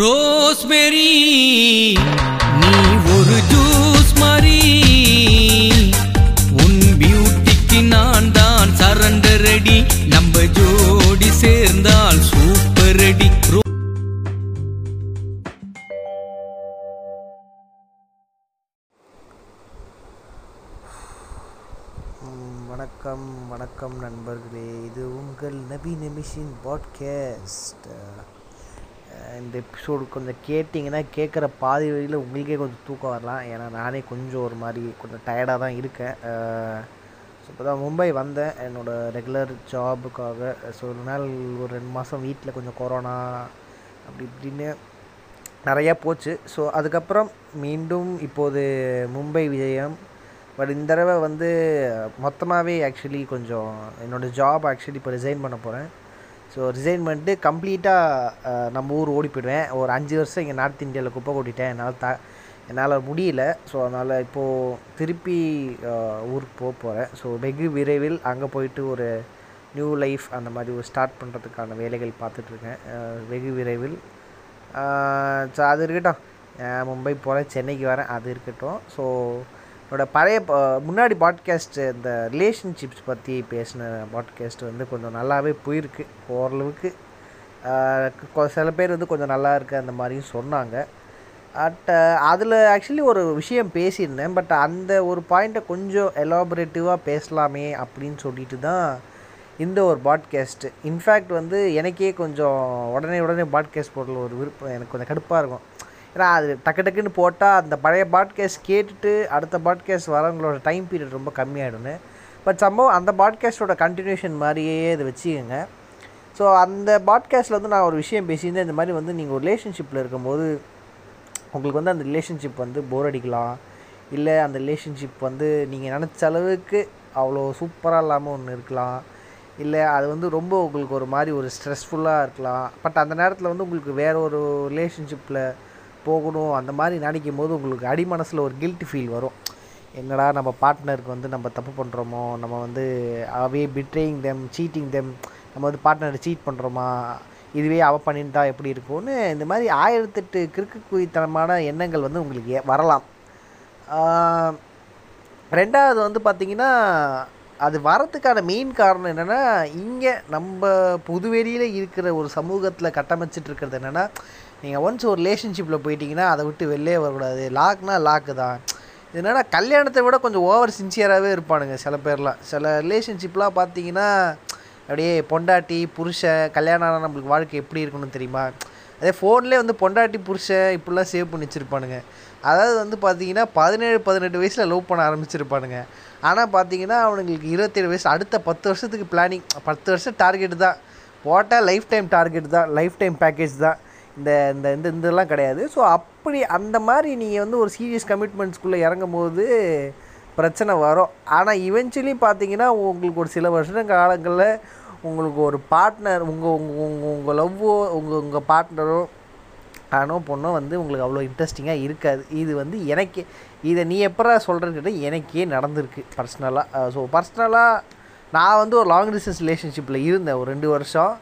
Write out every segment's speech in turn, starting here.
Rosemary நீ ஒரு juice மாதிரி உன் பியூட்டிக்கு நான் தான் சரண்டர் ரெடி. நம்ம ஜோடி சேர்ந்தால் சூப்பர் ரெடி. வணக்கம் வணக்கம் நண்பர்களே. இது உங்கள் நபி நிமிஷின் பாட்காஸ்ட் இந்த எபிசோடு கொஞ்சம் கேட்டிங்கன்னா கேட்குற பாதி வழியில் உங்களுக்கே கொஞ்சம் தூக்கம் வரலாம். ஏன்னா நானே கொஞ்சம் ஒரு மாதிரி கொஞ்சம் டயர்டாக தான் இருக்கேன். ஸோ இப்போ தான் மும்பை வந்தேன். என்னோடய ரெகுலர் ஜாபுக்காக ஸோ ஒரு நாள் ஒரு ரெண்டு மாதம் வீட்டில் கொஞ்சம் கொரோனா அப்படி இப்படின்னு நிறையா போச்சு. ஸோ அதுக்கப்புறம் மீண்டும் இப்போது மும்பை விஜயம். பட் இந்த தடவை வந்து மொத்தமாகவே ஆக்சுவலி கொஞ்சம் என்னோடய ஜாப் ஆக்சுவலி இப்போ ரிசைன் பண்ண போகிறேன் ஸோ ரிசைன் பண்ணிட்டு கம்ப்ளீட்டாக நம்ம ஊர் ஓடி போயிடுவேன் ஒரு அஞ்சு வருஷம் இங்கே நார்த் இந்தியாவில் குப்பை கொட்டிட்டேன். என்னால் த என்னால் முடியல. ஸோ அதனால் இப்போது திருப்பி ஊருக்கு போக போகிறேன் ஸோ வெகு விரைவில் அங்கே போயிட்டு ஒரு நியூ லைஃப் அந்த மாதிரி ஒரு ஸ்டார்ட் பண்ணுறதுக்கான வேலைகள் பார்த்துட்ருக்கேன் வெகு விரைவில். ஸோ அது இருக்கட்டும். மும்பை போகிறேன் சென்னைக்கு வரேன். அது இருக்கட்டும். ஸோ என்னோட பழைய முன்னாடி பாட்காஸ்ட்டு இந்த ரிலேஷன்ஷிப்ஸ் பற்றி பேசின பாட்காஸ்ட் வந்து கொஞ்சம் நல்லாவே போயிருக்கு ஓரளவுக்கு. கொ- சில பேர் வந்து கொஞ்சம் நல்லா இருக்குது அந்த மாதிரியும் சொன்னாங்க. அட் அதில் ஆக்சுவலி ஒரு விஷயம் பேசியிருந்தேன். பட் அந்த ஒரு பாயிண்ட்டை கொஞ்சம் எலாபரேட்டிவாக பேசலாமே அப்படின்னு சொல்லிட்டு தான் இந்த ஒரு பாட்காஸ்ட்டு இன்ஃபேக்ட் வந்து எனக்கே கொஞ்சம் உடனே உடனே பாட்காஸ்ட் போடல ஒரு விருப்பம். எனக்கு கொஞ்சம் கடுப்பாக இருக்கும். ஏன்னா அது டக்கு டக்குன்னு போட்டால் அந்த பழைய பாட்காஸ்ட் கேட்டுட்டு அடுத்த பாட்காஸ்ட் வரவங்களோட டைம் பீரியட் ரொம்ப கம்மியாயிடும்னு. பட் சம்பவம் அந்த பாட்காஸ்ட்டோட கண்டினியூஷன் மாதிரியே இதை வச்சுக்கோங்க. ஸோ அந்த பாட்காஸ்ட்டில் வந்து நான் ஒரு விஷயம் பேசியிருந்தேன். இந்த மாதிரி வந்து நீங்கள் ஒரு ரிலேஷன்ஷிப்பில் இருக்கும்போது உங்களுக்கு வந்து அந்த ரிலேஷன்ஷிப் வந்து போர் அடிக்கலாம். இல்லை அந்த ரிலேஷன்ஷிப் வந்து நீங்கள் நினச்ச அளவுக்கு அவ்வளோ சூப்பராக இல்லாமல் ஒன்று இருக்கலாம். இல்லை அது வந்து ரொம்ப உங்களுக்கு ஒரு மாதிரி ஒரு ஸ்ட்ரெஸ்ஃபுல்லாக இருக்கலாம். பட் அந்த நேரத்தில் வந்து உங்களுக்கு வேற ஒரு ரிலேஷன்ஷிப்பில் போகணும் அந்த மாதிரி நினைக்கும் போது உங்களுக்கு அடி மனசில் ஒரு கில்ட்டி ஃபீல் வரும். என்னடா நம்ம பார்ட்னருக்கு வந்து நம்ம தப்பு பண்ணுறோமோ நம்ம வந்து அவே பிட்ரேயிங் தெம் சீட்டிங் தெம் நம்ம வந்து பார்ட்னரை சீட் பண்ணுறோமா இதுவே அவ பண்ணிட்டா எப்படி இருக்கும்னு இந்த மாதிரி ஆயிரத்தெட்டு கிறுக்கு குயித்தனமான எண்ணங்கள் வந்து உங்களுக்கு வரலாம். ரெண்டாவது வந்து பார்த்தீங்கன்னா அது வரத்துக்கான மெயின் காரணம் என்னென்னா இங்கே நம்ம புதுவெளியில் இருக்கிற ஒரு சமூகத்தில் கட்டமைச்சிட்டு இருக்கிறது என்னென்னா நீங்கள் ஒன்ஸ் ஒரு ரிலேஷன்ஷிப்பில் போயிட்டீங்கன்னா அதை விட்டு வெளிலே வரக்கூடாது. லாக்னா லாக்கு தான். என்னென்னா கல்யாணத்தை விட கொஞ்சம் ஓவர் சின்சியராகவே இருப்பானுங்க சில பேர்லாம். சில ரிலேஷன்ஷிப்லாம் பார்த்தீங்கன்னா அப்படியே பொண்டாட்டி புருஷன் கல்யாணம் ஆனால் நம்மளுக்கு வாழ்க்கை எப்படி இருக்கணும்னு தெரியுமா? அதே ஃபோன்லேயே வந்து பொண்டாட்டி புருஷன் இப்படிலாம் சேவ் பண்ணி வச்சுருப்பானுங்க. அதாவது வந்து பார்த்தீங்கன்னா பதினேழு பதினெட்டு வயசில் லவ் பண்ண ஆரம்பிச்சிருப்பானுங்க. ஆனால் பார்த்தீங்கன்னா அவனுங்களுக்கு இருபத்தேழு வயசு அடுத்த பத்து வருஷத்துக்கு பிளானிங் பத்து வருஷம் டார்கெட் தான். போட்டால் லைஃப் டைம் டார்கெட் தான் லைஃப் டைம் பேக்கேஜ் தான். இந்த இந்த இந்த இதெல்லாம் கிடையாது. ஸோ அப்படி அந்த மாதிரி நீங்கள் வந்து ஒரு சீரியஸ் கமிட்மெண்ட்ஸ்குள்ளே இறங்கும் போது பிரச்சனை வரும். ஆனால் இவென்ச்சுவலி பார்த்தீங்கன்னா உங்களுக்கு ஒரு சில வருஷ காலங்களில் உங்களுக்கு ஒரு பார்ட்னர் உங்கள் உங்கள் உங்கள் உங்கள் லவ்வோ உங்கள் உங்கள் பார்ட்னரோ ஆனோ பொண்ணோ வந்து உங்களுக்கு அவ்வளோ இன்ட்ரெஸ்டிங்காக இருக்காது. இது வந்து எனக்கு இதை நீ எப்பரா சொல்கிறேன்னு கேட்டால் எனக்கே நடந்திருக்கு பர்சனலாக ஸோ பர்சனலாக நான் வந்து ஒரு லாங் டிஸ்டன்ஸ் ரிலேஷன்ஷிப்பில் இருந்தேன். ஒரு ரெண்டு வருஷம்.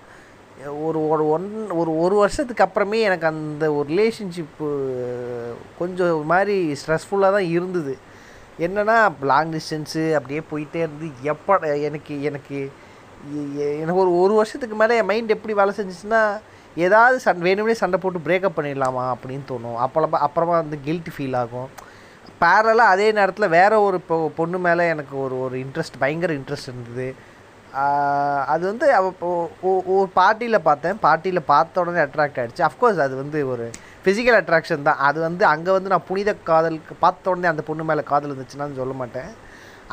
ஒரு ஒரு ஒன் ஒரு ஒரு வருஷத்துக்கு அப்புறமே எனக்கு அந்த ஒரு ரிலேஷன்ஷிப்பு கொஞ்சம் ஒரு மாதிரி ஸ்ட்ரெஸ்ஃபுல்லாக தான் இருந்தது. என்னென்னா லாங் டிஸ்டன்ஸு அப்படியே போயிட்டே இருந்து எப்போ எனக்கு எனக்கு எனக்கு ஒரு ஒரு வருஷத்துக்கு மேலே என் மைண்ட் எப்படி வேலை செஞ்சுச்சுன்னா ஏதாவது சண் வேணும்னே சண்டை போட்டு பிரேக்கப் பண்ணிடலாமா அப்படின்னு தோணும். அப்போ அப்புறமா வந்து கில்ட்டி ஃபீல் ஆகும். பேரலாக அதே நேரத்தில் வேறு ஒரு பொ பொண்ணு மேலே எனக்கு ஒரு ஒரு இன்ட்ரெஸ்ட் பயங்கர இன்ட்ரெஸ்ட் இருந்தது. அது வந்து ஒரு பார்ட்டியில் பார்த்தேன். பார்ட்டியில் பார்த்த உடனே அட்ராக்ட் ஆகிடுச்சு அஃப்கோர்ஸ் அது வந்து ஒரு ஃபிசிக்கல் அட்ராக்ஷன் தான். அது வந்து அங்கே வந்து நான் புனித காதலுக்கு பார்த்த உடனே அந்த பொண்ணு மேலே காதல் இருந்துச்சுன்னு சொல்ல மாட்டேன்.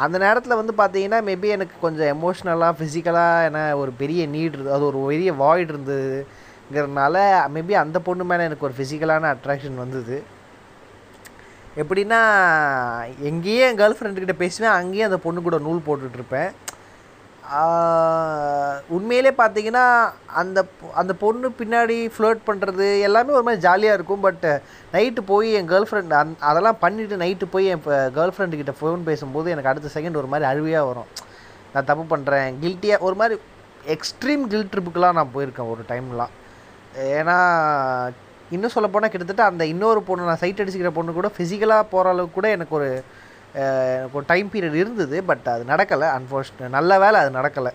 அந்த நேரத்தில் வந்து பார்த்தீங்கன்னா மேபி எனக்கு கொஞ்சம் எமோஷ்னலாக ஃபிசிக்கலாக என ஒரு பெரிய நீட் இருந்தது. அது ஒரு பெரிய வாய்ட் இருந்ததுங்கிறதுனால மேபி அந்த பொண்ணு மேலே எனக்கு ஒரு ஃபிசிக்கலான அட்ராக்ஷன் வந்தது. எப்படின்னா எங்கேயே என் கேர்ள் ஃப்ரெண்டுக்கிட்ட பேசுவேன். அங்கேயே அந்த பொண்ணு கூட நூல் போட்டுட்ருப்பேன் உண்மையிலே பார்த்தீங்கன்னா அந்த அந்த பொண்ணு பின்னாடி ஃப்ளர்ட் பண்ணுறது எல்லாமே ஒரு மாதிரி ஜாலியாக இருக்கும் பட் நைட்டு போய் என் கேர்ள் ஃப்ரெண்ட் அந் அதெல்லாம் பண்ணிவிட்டு நைட்டு போய் என் கேர்ள் ஃப்ரெண்டுக்கிட்ட ஃபோன் பேசும்போது எனக்கு அடுத்த செகண்ட் ஒரு மாதிரி அழுவியாக வரும். நான் தப்பு பண்ணுறேன் கில்ட்டியாக ஒரு மாதிரி எக்ஸ்ட்ரீம் கில் ட்ரிப்புக்கெலாம் நான் போயிருக்கேன் ஒரு டைம்லாம் ஏன்னா இன்னும் சொல்ல போனால் கிட்டத்தட்ட அந்த இன்னொரு பொண்ணு நான் சைட் அடிச்சுக்கிற பொண்ணு கூட ஃபிசிக்கலாக போகிற அளவுக்கு கூட எனக்கு ஒரு ஒரு டைம் பீரியட் இருந்தது பட் அது நடக்கலை. அன்ஃபார்ச்சுனேட் நல்ல வேலை அது நடக்கலை.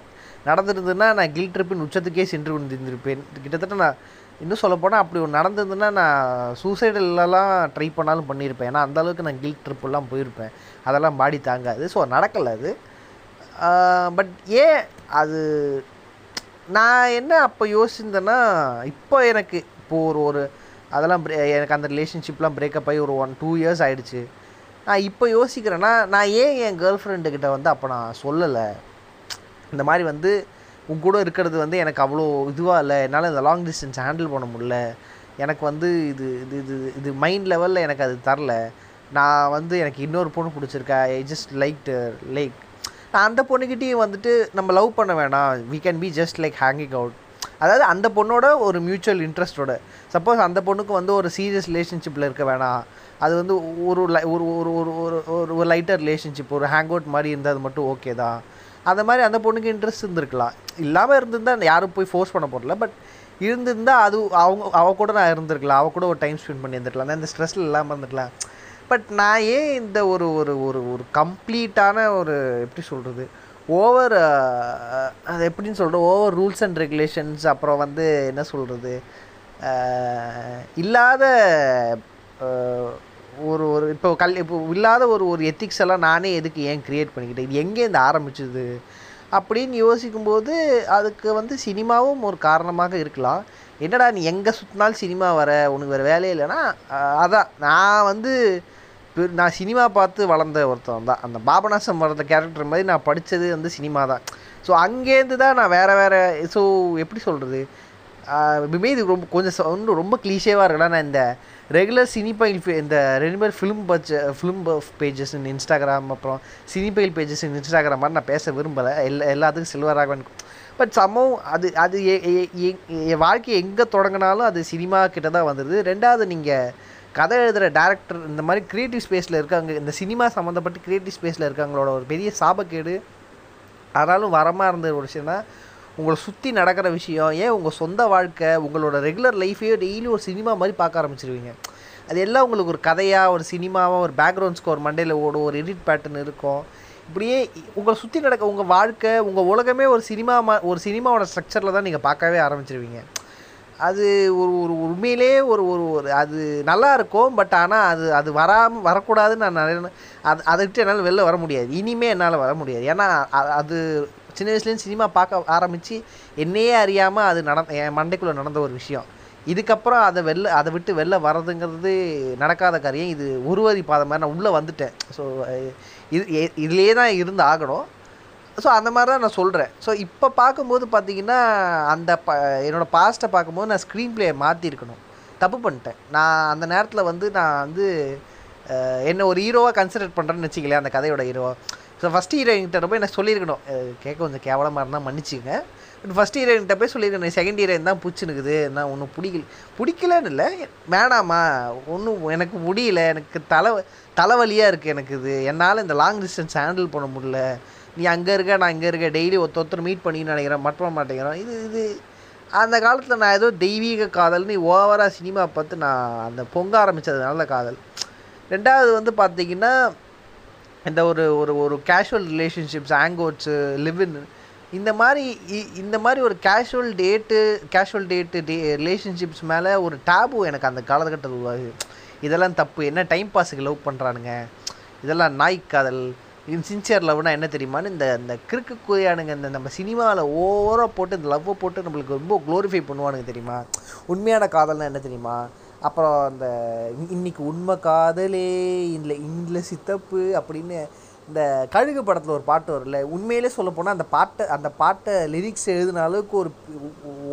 நடந்திருந்ததுன்னா நான் கில் ட்ரிப்பின் உச்சத்துக்கே சென்று கொண்டிருந்திருப்பேன். கிட்டத்தட்ட நான் இன்னும் சொல்லப்போனால் அப்படி ஒன்று நடந்ததுன்னா நான் சூசைடல்லாம் ட்ரை பண்ணாலும் பண்ணியிருப்பேன். ஏன்னா அந்தளவுக்கு நான் கில் ட்ரிப்பெல்லாம் போயிருப்பேன். அதெல்லாம் பாடி தாங்காது. ஸோ நடக்கலை அது. பட் ஏன் அது நான் என்ன அப்போ யோசிச்சிருந்தேன்னா இப்போ எனக்கு இப்போது ஒரு ஒரு அதெல்லாம் எனக்கு அந்த ரிலேஷன்ஷிப்லாம் பிரேக்கப் ஆகி ஒரு ஒன் டூ இயர்ஸ் ஆகிடுச்சு நான் இப்போ யோசிக்கிறேன்னா நான் ஏன் என் கேர்ள் ஃப்ரெண்டுக்கிட்ட வந்து அப்போ நான் சொல்லலை? இந்த மாதிரி வந்து உன் கூட இருக்கிறது வந்து எனக்கு அவ்வளோ இதுவாக இல்லை. என்னால் இந்த லாங் டிஸ்டன்ஸ் ஹேண்டில் பண்ண முடில எனக்கு வந்து இது இது இது இது மைண்ட் லெவலில் எனக்கு அது தரல. நான் வந்து எனக்கு இன்னொரு பொண்ணு பிடிச்சிருக்கா. ஐ ஜஸ்ட் லைக் லைக் நான் அந்த பொண்ணுக்கிட்டேயும் வந்துட்டு நம்ம லவ் பண்ண வேணாம். We can be just like hanging out அதாவது அந்த பொண்ணோட ஒரு மியூச்சுவல் இன்ட்ரெஸ்ட்டோட சப்போஸ் அந்த பொண்ணுக்கு வந்து ஒரு சீரியஸ் ரிலேஷன்ஷிப்பில் இருக்க வேணாம். அது வந்து ஒரு ஒரு ஒரு ஒரு ஒரு ஒரு ஒரு லைட்டர் ரிலேஷன்ஷிப் ஒரு ஹேங் அவுட் மாதிரி இருந்தால் அது மட்டும் ஓகே தான். அந்த மாதிரி அந்த பொண்ணுக்கு இன்ட்ரெஸ்ட் இருந்திருக்கலாம். இல்லாமல் இருந்திருந்தால் யாரும் போய் ஃபோர்ஸ் பண்ண போடல பட் இருந்திருந்தால் அது அவங்க அவ கூட நான் இருந்திருக்கலாம். அவள் கூட ஒரு டைம் ஸ்பெண்ட் பண்ணி இருந்திருக்கலாம் நான் இந்த ஸ்ட்ரெஸ்ஸில் இல்லாமல் இருந்திருக்கலாம். பட் நான் ஏன் இந்த ஒரு ஒரு ஒரு ஒரு கம்ப்ளீட்டான ஒரு எப்படி சொல்கிறது ஓவர் அது எப்படின்னு சொல்கிற ஓவர் ரூல்ஸ் அண்ட் ரெகுலேஷன்ஸ் அப்புறம் வந்து என்ன சொல்கிறது இல்லாத ஒரு ஒரு இப்போ கல் இப்போ இல்லாத ஒரு ஒரு எத்திக்ஸ் எல்லாம் நானே எதுக்கு ஏன் க்ரியேட் பண்ணிக்கிட்டேன்? இது எங்கேருந்து ஆரம்பிச்சது? அப்படின்னு யோசிக்கும்போது அதுக்கு வந்து சினிமாவும் ஒரு காரணமாக இருக்கலாம். என்னடா நீ எங்கே சுற்றினாலும் சினிமா வர உனக்கு வேறு வேலையே இல்லைன்னா அதான். நான் வந்து நான் சினிமா பார்த்து வளர்ந்த ஒருத்தன் தான். அந்த பாபநாசம் வளர்ந்த கேரக்டர் மாதிரி நான் படித்தது வந்து சினிமா தான். ஸோ அங்கேருந்து தான் நான் வேறு வேறு ஸோ எப்படி சொல்கிறது மே இது ரொம்ப கொஞ்சம் ச- ரொம்ப க்ளீஷேவாக இருக்கலாம் நான் இந்த ரெகுலர் சினிபைல் இந்த ரெண்டு பேர் ஃபிலிம் பட்ஜ ஃபிலிம் பேஜஸ் இன்ஸ்டாகிராம் அப்புறம் சினிபைல் பேஜஸ் இன்ஸ்டாகிராம் மாதிரி நான் பேச விரும்பலை. எல்லா எல்லாத்துக்கும் சில்வராகவன். பட் சம்பவம் அது அது எ- என் வாழ்க்கையை எங்கே தொடங்கினாலும் அது சினிமா கிட்ட தான் வந்துடுது ரெண்டாவது நீங்கள் கதை எழுதுகிற டேரக்டர் இந்த மாதிரி க்ரியேட்டிவ் ஸ்பேஸில் இருக்காங்க இந்த சினிமா சம்மந்தப்பட்டு க்ரியேட்டிவ் ஸ்பேஸில் இருக்காங்களோட ஒரு பெரிய சாபக்கேடு. ஆனாலும் வரமாக இருந்த ஒரு விஷயம்னா உங்களை சுற்றி நடக்கிற விஷயம் ஏன் உங்கள் சொந்த வாழ்க்கை உங்களோட ரெகுலர் லைஃபையோ டெய்லி ஒரு சினிமா மாதிரி பார்க்க ஆரம்பிச்சிருவீங்க. அது எல்லாம் உங்களுக்கு ஒரு கதையாக ஒரு சினிமாவாக ஒரு பேக்ரவுண்ட் ஸ்கோர் மண்டையில் ஓடும் ஒரு எடிட் பேட்டர்ன் இருக்கும். இப்படியே உங்களை சுற்றி நடக்க உங்கள் வாழ்க்கை உங்கள் உலகமே ஒரு சினிமா மா ஒரு சினிமாவோட ஸ்ட்ரக்சரில் தான் நீங்கள் பார்க்கவே ஆரம்பிச்சிருவீங்க. அது ஒரு ஒரு உண்மையிலே ஒரு ஒரு ஒரு அது நல்லா இருக்கும் பட் ஆனால் அது அது வராமல் வரக்கூடாதுன்னு நான் நிறைய அது அதை விட்டு என்னால் வெளில வர முடியாது. இனிமே என்னால் வர முடியாது. ஏன்னா அது சின்ன வயசுலேருந்து சினிமா பார்க்க ஆரம்பித்து என்னையே அறியாமல் அது நடந்த என் மண்டைக்குள்ளே நடந்த ஒரு விஷயம். இதுக்கப்புறம் அதை வெளில அதை விட்டு வெளில வர்றதுங்கிறது நடக்காத காரியம். இது ஒருவரி பாதை மாதிரி நான் உள்ளே வந்துட்டேன். ஸோ இது இதுலேயே தான் இருந்து ஆகணும். ஸோ அந்த மாதிரி தான் நான் சொல்கிறேன் ஸோ இப்போ பார்க்கும்போது பார்த்தீங்கன்னா அந்த ப என்னோடய பாஸ்ட்டை பார்க்கும்போது நான் ஸ்க்ரீன் ப்ளேயை மாற்றிருக்கணும் தப்பு பண்ணிட்டேன். நான் அந்த நேரத்தில் வந்து நான் வந்து என்னை என்ன ஒரு ஹீரோவாக கன்சிடர் பண்ணுறேன்னு வச்சுக்கலையே அந்த கதையோட ஹீரோ ஸோ ஃபஸ்ட் ஹீரோயின்கிட்ட போய் நான் சொல்லியிருக்கணும். கேட்க கொஞ்சம் கேவலமாக இருந்தால் மன்னிச்சுங்க பட் ஃபஸ்ட் ஹீரோயின்கிட்ட போய் சொல்லியிருக்கேன் செகண்ட் ஹீரோயின் தான் பிடிச்சினுக்குது நான் ஒன்றும் பிடிக்கல. பிடிக்கலன்னு இல்லை. வேணாமா. ஒன்றும் எனக்கு முடியல. எனக்கு தலை தலைவலியாக இருக்குது எனக்கு இது. என்னால் இந்த லாங் டிஸ்டன்ஸ் ஹேண்டில் பண்ண முடியல. நீ அங்கே இருக்க நான் இங்கே இருக்க. டெய்லி ஒருத்த ஒருத்தர் மீட் பண்ணி நினைக்கிறேன். மட்டும் மாட்டேங்கிறோம் இது இது. அந்த காலத்தில் நான் ஏதோ தெய்வீக காதல்னு ஓவராக சினிமா பார்த்து நான் அந்த பொங்க ஆரம்பித்ததுனால காதல். ரெண்டாவது வந்து பார்த்தீங்கன்னா இந்த ஒரு ஒரு ஒரு கேஷுவல் ரிலேஷன்ஷிப்ஸ் ஆங்கோட்ஸு லிவின் இந்த மாதிரி இ- இந்த மாதிரி ஒரு கேஷுவல் டேட்டு கேஷுவல் டேட்டு டே ரிலேஷன்ஷிப்ஸ் மேலே ஒரு டேபு எனக்கு அந்த காலகட்டத்தில் உருவாகுது. இதெல்லாம் தப்பு. என்ன டைம் பாஸுக்கு லவ் பண்ணுறானுங்க இதெல்லாம் நாய் காதல். சின்சியர் லவ்னா என்ன தெரியுமான்னு இந்த இந்த கிறுக்கு குதியானுங்க இந்த நம்ம சினிமாவில் ஓவராக போட்டு இந்த லவ்வை போட்டு நம்மளுக்கு ரொம்ப க்ளோரிஃபை பண்ணுவானுங்க தெரியுமா? உண்மையான காதல்னால் என்ன தெரியுமா? அப்புறம் அந்த இன்னைக்கு உண்மை காதலே இல்லை இன்ல சித்தப்பு அப்படின்னு இந்த கழுகு படத்தில் ஒரு பாட்டு வரல உண்மையிலே சொல்ல போனால் அந்த பாட்டை அந்த பாட்டை லிரிக்ஸ் எழுதின அளவுக்கு ஒரு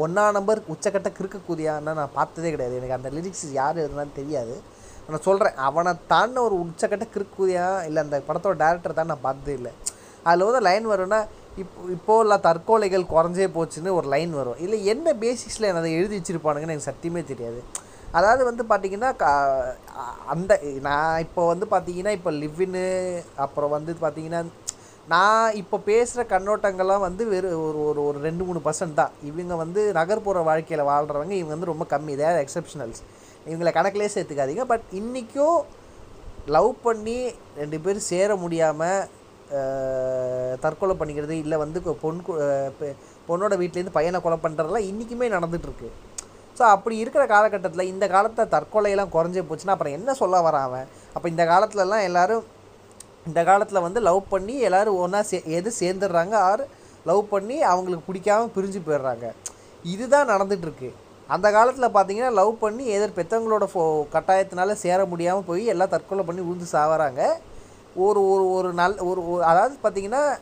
ஒன்றா நம்பர் உச்சக்கட்ட கிறுக்கு நான் பார்த்ததே கிடையாது. எனக்கு அந்த லிரிக்ஸ் யார் எழுதுனான்னு தெரியாது. நான் சொல்கிறேன் அவனை தாண்டின ஒரு உச்சக்கட்ட கிறுக்குதியா இல்லை அந்த படத்தோட டேரக்டர் தான் நான் பார்த்ததே இல்லை. அதில் வந்து லைன் வரும்னா இப்போ இப்போல்லாம் தற்கொலைகள் குறைஞ்சே போச்சுன்னு ஒரு லைன் வரும். இல்லை என்ன பேசிக்ஸில் அதை எழுதி வச்சிருப்பானுங்கன்னு எனக்கு சத்தியமே தெரியாது. அதாவது வந்து பார்த்திங்கன்னா கா- அந்த நான் இப்போ வந்து பார்த்தீங்கன்னா இப்போ லிவ்வின்னு அப்புறம் வந்து பார்த்தீங்கன்னா நான் இப்போ பேசுகிற கண்ணோட்டங்கள்லாம் வந்து வெறும் ஒரு ஒரு ஒரு ரெண்டு மூணு பர்சன்ட் தான். இவங்க வந்து நகர்ப்புற வாழ்க்கையில் வாழ்கிறவங்க இவங்க வந்து ரொம்ப கம்மி. தேர் எக்ஸப்ஷனல்ஸ் இவங்களை கணக்கிலே சேர்த்துக்காதீங்க. பட் இன்றைக்கும் லவ் பண்ணி ரெண்டு பேரும் சேர முடியாமல் தற்கொலை பண்ணிக்கிறது இல்லை வந்து கொ- பொன் பொண்ணோட வீட்லேருந்து பையனை கொலை பண்ணுறதெல்லாம் இன்றைக்குமே நடந்துகிட்ருக்கு ஸோ அப்படி இருக்கிற காலகட்டத்தில் இந்த காலத்தில் தற்கொலையெல்லாம் குறைஞ்சி போச்சுன்னா அப்புறம் என்ன சொல்ல வரான் அவன்? அப்போ இந்த காலத்துலலாம் எல்லோரும் இந்த காலத்தில் வந்து லவ் பண்ணி எல்லோரும் ஒன்றா சே எது சேர்ந்துடுறாங்க ஆர் லவ் பண்ணி அவங்களுக்கு பிடிக்காம பிரிஞ்சு போயிடுறாங்க. இதுதான் நடந்துகிட்ருக்கு அந்த காலத்தில் பார்த்தீங்கன்னா லவ் பண்ணி எதிர் பெற்றவங்களோட ஃபோ கட்டாயத்தினால சேர முடியாமல் போய் எல்லாம் தற்கொலை பண்ணி உழுந்து சாவறாங்க. ஒரு ஒரு ஒரு நல் ஒரு ஒரு- அதாவது பார்த்தீங்கன்னா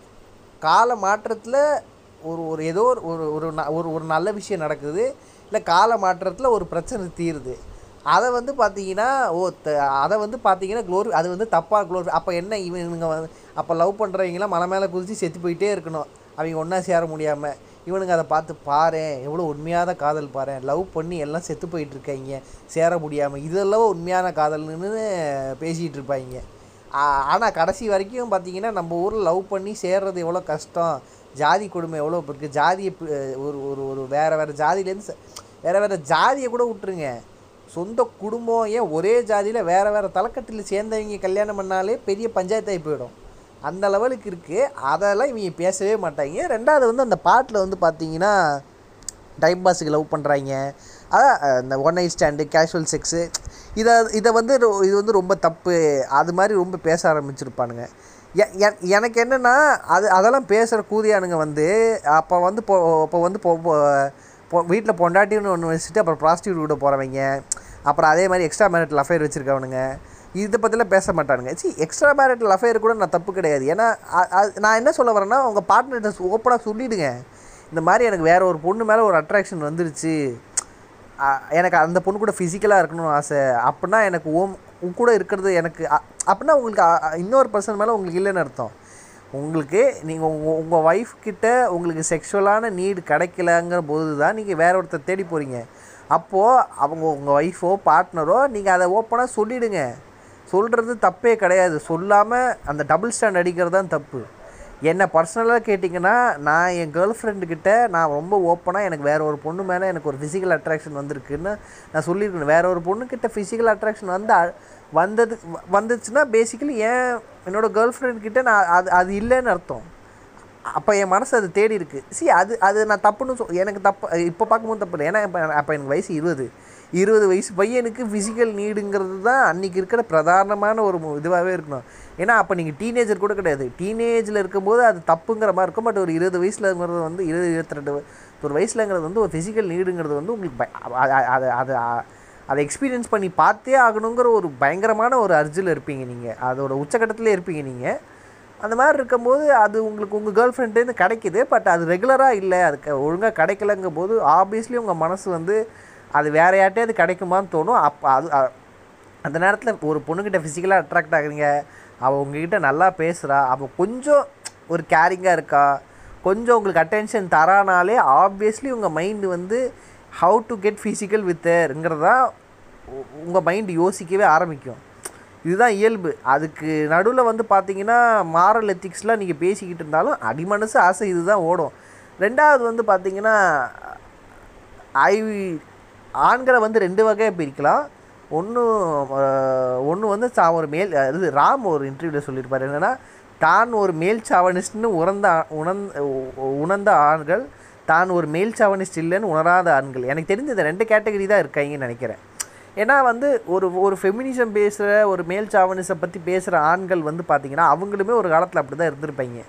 கால மாற்றத்தில் ஒரு ஒரு ஏதோ ஒரு ஒரு ஒரு ந- ஒரு ஒரு நல்ல விஷயம் நடக்குது. இல்லை கால மாற்றத்தில் ஒரு பிரச்சனை தீருது. அதை வந்து பார்த்தீங்கன்னா ஓ த அதை வந்து பார்த்தீங்கன்னா க்ளோரி அது வந்து தப்பாக க்ளோரி அப்போ என்ன இவனுங்க வந்து அப்போ லவ் பண்ணுறவங்களாம் மலை மேலே குதித்து செத்து போயிட்டே இருக்கணும். அவங்க ஒன்றா சேர முடியாமல் இவனுங்க அதை பார்த்து பாரு எவ்வளோ உண்மையான காதல் பாரு. லவ் பண்ணி எல்லாம் செத்து போயிட்டுருக்காங்க சேர முடியாமல் இதெல்லாம் உண்மையான காதல்னு பேசிகிட்டு இருப்பாங்க. ஆனால் கடைசி வரைக்கும் பார்த்தீங்கன்னா நம்ம ஊரில் லவ் பண்ணி சேர்றது எவ்வளோ கஷ்டம். ஜாதி கொடுமை எவ்வளோ இருக்குது ஜாதியை ஒரு ஒரு ஒரு வேறு வேறு ஜாதியிலேருந்து வேறு வேறு ஜாதியை கூட விட்டுருங்க. சொந்த குடும்பம் ஏன் ஒரே ஜாதியில் வேறு வேறு தலைக்கட்டில் சேர்ந்தவங்க கல்யாணம் பண்ணாலே பெரிய பஞ்சாயத்தாகி போயிடும். அந்த லெவலுக்கு இருக்குது அதெல்லாம் இவங்க பேசவே மாட்டாங்க. ரெண்டாவது வந்து அந்த பாட்டில் வந்து பார்த்தீங்கன்னா டைம் பாஸுக்கு லவ் பண்ணுறாங்க அதான் இந்த one night stand casual sex இதை இதை வந்து இது வந்து ரொம்ப தப்பு. அது மாதிரி ரொம்ப பேச ஆரம்பிச்சிருப்பானுங்க. எனக்கு என்னென்னா அது அதெல்லாம் பேசுகிற கூதியானுங்க வந்து அப்போ வந்து இப்போ இப்போ வந்து பொ வீட்டில் பொண்டாட்டின்னு ஒன்று வச்சுட்டு அப்புறம் ப்ராஸ்டியூட் கூட போகிறவங்க அப்புறம் அதே மாதிரி எக்ஸ்ட்ரா மேரிட்டல் அஃபேர் வச்சுருக்கவனுங்க இதை பற்றிலாம் பேச மாட்டானுங்க. சி எக்ஸ்ட்ரா மேரிட்டல் அஃபேர் கூட நான் தப்பு கிடையாது. ஏன்னா அது- நான் என்ன சொல்ல வரேன்னா உங்கள் பார்ட்னர்கிட்ட ஓப்பனாக சொல்லிவிடுங்க இந்த மாதிரி எனக்கு வேறு ஒரு பொண்ணு மேலே ஒரு அட்ராக்ஷன் வந்துருச்சு. எனக்கு அந்த பொண்ணு கூட ஃபிசிக்கலாக இருக்கணும்னு ஆசை. அப்படின்னா எனக்கு ஓம் உன் கூட இருக்கிறது எனக்கு அப்படின்னா உங்களுக்கு இன்னொரு பர்சன் மேலே உங்களுக்கு இல்லைன்னு அர்த்தம். உங்களுக்கு நீங்கள் உங்கள் உங்கள் ஒய்ஃப் கிட்ட உங்களுக்கு செக்ஷுவலான நீடு கிடைக்கலங்கிற போது தான் நீங்கள் வேற ஒருத்தர் தேடி போகிறீங்க அப்போது அவங்க உங்கள் ஒய்ஃபோ பார்ட்னரோ நீங்கள் அதை ஓப்பனாக சொல்லிவிடுங்க சொல்கிறது தப்பே கிடையாது. சொல்லாமல் அந்த டபுள் ஸ்டாண்ட் அடிக்கிறது தான் தப்பு. என்னை பர்சனலாக கேட்டிங்கன்னா நான் என் கேர்ள் ஃப்ரெண்டுக்கிட்ட நான் ரொம்ப ஓப்பனாக எனக்கு வேறு ஒரு பொண்ணு மேலே எனக்கு ஒரு ஃபிசிக்கல் அட்ராக்ஷன் வந்திருக்குன்னு நான் சொல்லியிருக்கேன். வேற ஒரு பொண்ணுக்கிட்ட ஃபிசிக்கல் அட்ராக்ஷன் வந்து வந்தது வ- வந்துச்சுன்னா பேசிக்கலி ஏன் என்னோடய கேர்ள் ஃப்ரெண்ட்கிட்ட நான் அது அது இல்லைன்னு அர்த்தம். அப்போ என் மனசு அது தேடி இருக்குது சி அது அது நான் தப்புன்னு சொல் எனக்கு தப்பு இப்போ பார்க்கும்போது தப்பு இல்லை. ஏன்னா இப்போ அப்போ எனக்கு வயசு இருபது. இருபது வயசு பையனுக்கு ஃபிசிக்கல் நீடுங்கிறது தான் அன்றைக்கி இருக்கிற பிரதானமான ஒரு இதுவாகவே இருக்கணும். ஏன்னா அப்போ நீங்கள் டீனேஜர் கூட கிடையாது. டீனேஜில் இருக்கும்போது அது தப்புங்கிற மாதிரி இருக்கும். பட் ஒரு இருபது வயசுலங்கிறது வந்து இருபது இருபத்தி ரெண்டு ஒரு வயசுலங்கிறது வந்து ஒரு ஃபிசிக்கல் நீடுங்கிறது வந்து உங்களுக்கு அது அது அதை எக்ஸ்பீரியன்ஸ் பண்ணி பார்த்தே ஆகணுங்கிற ஒரு பயங்கரமான ஒரு அர்ஜில் இருப்பீங்க நீங்கள் அதோட உச்சக்கட்டத்திலே இருப்பீங்க நீங்கள் அந்த மாதிரி இருக்கும்போது அது உங்களுக்கு உங்கள் கேர்ள் ஃப்ரெண்ட்லேருந்து கிடைக்குது. பட் அது ரெகுலராக இல்லை. அதுக்கு ஒழுங்காக கிடைக்கலங்கும் போது ஆப்வியஸ்லி உங்கள் மனசு வந்து அது வேற அது கிடைக்குமான்னு தோணும். அப்போ அது அந்த நேரத்தில் ஒரு பொண்ணுக்கிட்ட ஃபிசிக்கலாக அட்ராக்ட் ஆகுறீங்க. அவள் உங்ககிட்ட நல்லா பேசுகிறா அவள் கொஞ்சம் ஒரு கேரிங்காக இருக்கா? கொஞ்சம் உங்களுக்கு அட்டென்ஷன் தரானாலே ஆப்வியஸ்லி உங்கள் மைண்டு வந்து ஹவு டு கெட் ஃபிசிக்கல் வித்ங்கிறதா உங்கள் மைண்டு யோசிக்கவே ஆரம்பிக்கும். இதுதான் இயல்பு. அதுக்கு நடுவில் வந்து பார்த்தீங்கன்னா மாரல் எத்திக்ஸ்லாம் நீங்கள் பேசிக்கிட்டு இருந்தாலும் அடிமனசு ஆசை இது தான் ஓடும். ரெண்டாவது வந்து பார்த்தீங்கன்னா ஐ ஆண்களை வந்து ரெண்டு வகையாக பிரிக்கலாம். ஒன்று ஒன்று வந்து சா ஒரு மேல் இது ராம் ஒரு இன்டர்வியூவில் சொல்லியிருப்பார். என்னென்னா தான் ஒரு மேல் சாவனிஸ்ட்னு உணர்ந்த உணர்ந் உணர்ந்த உணர்ந்த ஆண்கள் தான் ஒரு மேல் சாவனிஸ்ட் இல்லைன்னு உணராத ஆண்கள். எனக்கு தெரிஞ்ச இந்த ரெண்டு கேட்டகரி தான் இருக்காங்கன்னு நினைக்கிறேன். ஏன்னா வந்து ஒரு ஒரு ஃபெமினிசம் பேசுகிற ஒரு மேல் சாவனிசம் பற்றி பேசுகிற ஆண்கள் வந்து பார்த்திங்கன்னா அவங்களுமே ஒரு காலத்தில் அப்படி தான் இருந்திருப்பாங்க.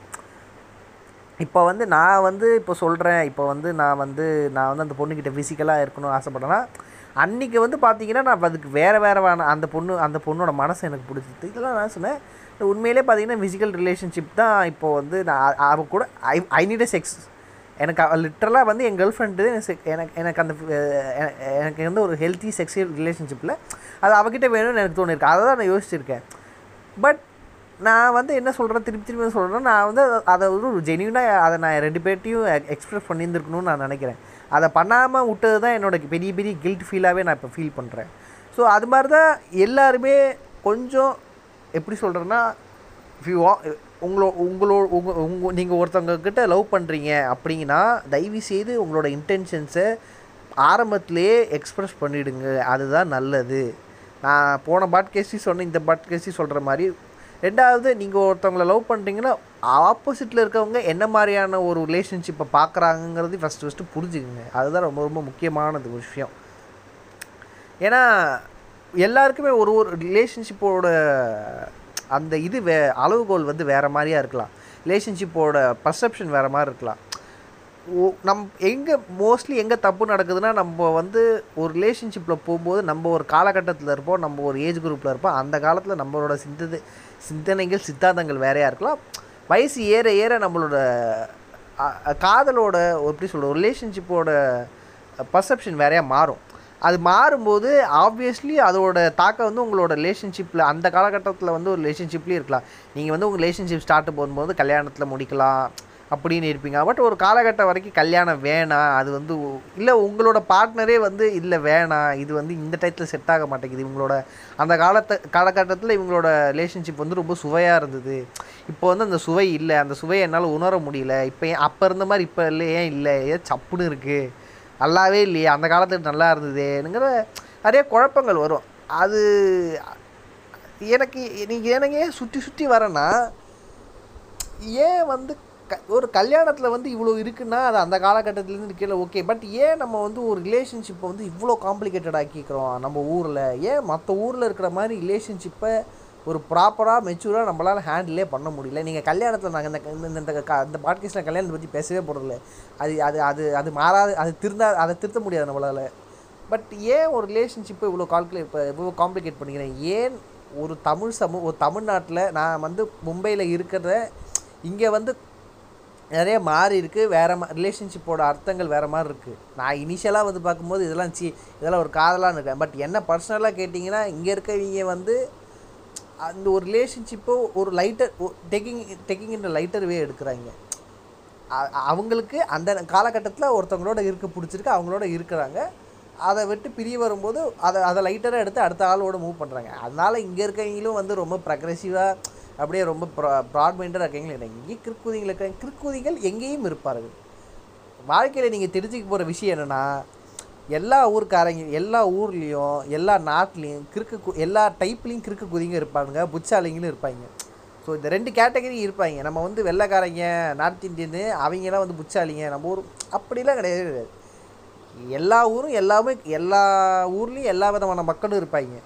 இப்போ வந்து நான் வந்து இப்போ சொல்கிறேன் இப்போ வந்து நான் வந்து நான் வந்து அந்த பொண்ணுக்கிட்ட ஃபிசிக்கலாக இருக்கணும்னு ஆசைப்பட்டேன்னா அன்றைக்கி வந்து பார்த்தீங்கன்னா நான் அதுக்கு வேறு வேறு வேணாம். அந்த பொண்ணு அந்த பொண்ணோட மனசு எனக்கு பிடிச்சிது இதெல்லாம் நான் சொன்னேன். உண்மையிலே பார்த்தீங்கன்னா ஃபிசிக்கல் ரிலேஷன்ஷிப் தான் இப்போ வந்து நான் அவ கூட ஐ ஐ நீட் செக்ஸ் எனக்கு லிட்ரலாக வந்து என் கேர்ள் ஃப்ரெண்டு எனக்கு எனக்கு அந்த எனக்கு வந்து ஒரு ஹெல்த்தி செக்ஸுவல் ரிலேஷன்ஷிப்பில் அது அவகிட்ட வேணும்னு எனக்கு தோணிருக்கு அதை தான் நான் யோசிச்சிருக்கேன். பட் நான் வந்து என்ன சொல்கிறேன் திருப்பி திருப்பி சொல்கிறேன் நான் வந்து அதை வந்து ஒரு ஜெனியூனாக அதை நான் ரெண்டு பேர்ட்டையும் எக்ஸ்பிரஸ் பண்ணியிருந்துருக்கணும்னு நான் நினைக்கிறேன். அதை பண்ணாமல் விட்டது தான் என்னோட பெரிய பெரிய கில்ட் ஃபீலாகவே நான் இப்போ ஃபீல் பண்ணுறேன் ஸோ அது மாதிரி தான் எல்லாருமே கொஞ்சம் எப்படி சொல்கிறேன்னா உங்களோ உங்களோ உங்கள் உங்கள் நீங்கள் ஒருத்தவங்கக்கிட்ட லவ் பண்ணுறீங்க அப்படிங்கன்னா தயவு செய்து உங்களோட இன்டென்ஷன்ஸை ஆரம்பத்திலேயே எக்ஸ்ப்ரெஸ் பண்ணிவிடுங்க அதுதான் நல்லது. நான் போன பாட்கேஸ்டி சொன்னேன் இந்த பாட்கேஸ்டி சொல்கிற மாதிரி ரெண்டாவது நீங்கள் ஒருத்தவங்கள லவ் பண்ணுறீங்கன்னா ஆப்போசிட்டில் இருக்கவங்க என்ன மாதிரியான ஒரு ரிலேஷன்ஷிப்பை பார்க்குறாங்கங்கிறது ஃபஸ்ட்டு ஃபஸ்ட்டு புரிஞ்சுக்குங்க. அதுதான் ரொம்ப ரொம்ப முக்கியமானது ஒரு விஷயம். ஏன்னா எல்லாருக்குமே ஒரு ஒரு ரிலேஷன்ஷிப்போட அந்த இது வே அளவுகோல் வந்து வேறு மாதிரியாக இருக்கலாம். ரிலேஷன்ஷிப்போட பர்செப்ஷன் வேறு மாதிரி இருக்கலாம். ஓ நம் எங்கே மோஸ்ட்லி எங்கே தப்பு நடக்குதுன்னா நம்ம வந்து ஒரு ரிலேஷன்ஷிப்பில் போகும்போது நம்ம ஒரு காலகட்டத்தில் இருப்போம் நம்ம ஒரு ஏஜ் குரூப்பில் இருப்போம் அந்த காலத்தில் நம்மளோட சிந்தது சிந்தனைகள் சித்தாந்தங்கள் வேறையாக இருக்கலாம். வயசு ஏற ஏற நம்மளோட காதலோட எப்படி சொல்கிறது ரிலேஷன்ஷிப்போட பர்செப்ஷன் வேறையாக மாறும். அது மாறும்போது ஆப்வியஸ்லி அதோட தாக்கம் வந்து உங்களோட ரிலேஷன்ஷிப்பில் அந்த காலகட்டத்தில் வந்து ஒரு ரிலேஷன்ஷிப்லேயும் இருக்கலாம். நீங்கள் வந்து உங்கள் ரிலேஷன்ஷிப் ஸ்டார்ட் போகும்போது கல்யாணத்தில் முடிக்கலாம். அப்படின்னு இருப்பீங்க. பட் ஒரு காலகட்டம் வரைக்கும் கல்யாணம் வேணாம் அது வந்து இல்லை உங்களோட பார்ட்னரே வந்து இல்லை வேணாம் இது வந்து இந்த டயத்தில் செட் ஆக மாட்டேங்குது. இவங்களோட அந்த காலத்தை காலகட்டத்தில் இவங்களோட ரிலேஷன்ஷிப் வந்து ரொம்ப சுவையாக இருந்தது. இப்போ வந்து அந்த சுவை இல்லை. அந்த சுவையை என்னால் உணர முடியல. இப்போ ஏன் அப்போ இருந்த மாதிரி இப்போ இல்லை ஏன் இல்லை? ஏன் சப்புன்னு இருக்குது நல்லாவே இல்லையே. அந்த காலத்துக்கு நல்லா இருந்ததுங்கிற நிறைய குழப்பங்கள் வரும். அது எனக்கு நீங்கள் எனக்கு ஏன் சுற்றி சுற்றி வரேன்னா ஏன் வந்து க ஒரு கல்யாணத்தில் வந்து இவ்வளோ இருக்குன்னா அது அந்த காலகட்டத்துலேருந்து இருக்கல ஓகே பட் ஏன் நம்ம வந்து ஒரு ரிலேஷன்ஷிப்பை வந்து இவ்வளோ காம்ப்ளிகேட்டட் ஆக்கிக்கிறோம்? நம்ம ஊரில். ஏன் மற்ற ஊரில் இருக்கிற மாதிரி ரிலேஷன்ஷிப்பை ஒரு ப்ராப்பராக மெச்சூராக நம்மளால் ஹேண்டிலே பண்ண முடியல? நீங்கள் கல்யாணத்தில் நாங்கள் இந்த இந்த இந்த க- பாட்காஸ்ட்டில் கல்யாணத்தை பற்றி பேசவே போகிறதில்ல அது அது அது அது மாறாது அது திருந்தா அதை திருத்த முடியாது நம்மளால். பட் ஏன் ஒரு ரிலேஷன்ஷிப்பை இவ்வளோ கால்குலேட் இப்போ இவ்வளோ காம்ப்ளிகேட் பண்ணிக்கிறேன்? ஏன் ஒரு தமிழ் சமூக ஒரு தமிழ்நாட்டில் நான் வந்து மும்பையில் இருக்கிறத இங்கே வந்து நிறைய மாறி இருக்குது வேறு மா ரிலேஷன்ஷிப்போட அர்த்தங்கள் வேறு மாதிரி இருக்குது நான் இனிஷியலாக வந்து பார்க்கும்போது இதெல்லாம் சி இதெல்லாம் ஒரு காதலான்னு இருக்கேன் பட் என்ன பர்சனலாக கேட்டிங்கன்னா இங்கே இருக்கவங்க வந்து அந்த ஒரு ரிலேஷன்ஷிப்போ ஒரு லைட்டர் டெக்கிங் டெக்கிங் இன் லைட்டர் வே எடுக்கிறாங்க. அவங்களுக்கு அந்த காலகட்டத்தில் ஒருத்தவங்களோட இருக்க பிடிச்சிருக்கு அவங்களோட இருக்கிறாங்க. அதை விட்டு பிரிய வரும்போது அதை அதை லைட்டராக எடுத்து அடுத்த ஆளோட மூவ் பண்ணுறாங்க அதனால் இங்கே இருக்கவங்களும் வந்து ரொம்ப ப்ரக்ரெசிவாக அப்படியே ரொம்ப ப்ரா ப்ராட் இருக்கீங்களா? இல்லை இங்கே கிற்குதிகள் இருக்காங்க. கிற்குதிகள் எங்கேயும் இருப்பார்கள். வாழ்க்கையில் நீங்கள் தெரிஞ்சுக்க போகிற விஷயம் என்னென்னா எல்லா ஊருக்காரங்க எல்லா ஊர்லேயும் எல்லா நாட்டிலையும் கிறுக்கு கு- எல்லா டைப்லேயும் கிறுக்கு குதிங்க இருப்பாங்க புச்சாலிங்களும் இருப்பாங்க. ஸோ இந்த ரெண்டு கேட்டகரி இருப்பாங்க. நம்ம வந்து வெள்ளைக்காரங்க நார்த் இந்தியன்னு அவங்கெல்லாம் வந்து புச்சாலிங்க நம்ம ஊர் அப்படிலாம் கிடையவே கிடையாது. எல்லா ஊரும் எல்லாமே எல்லா ஊர்லேயும் எல்லா விதமான மக்களும் இருப்பாங்க.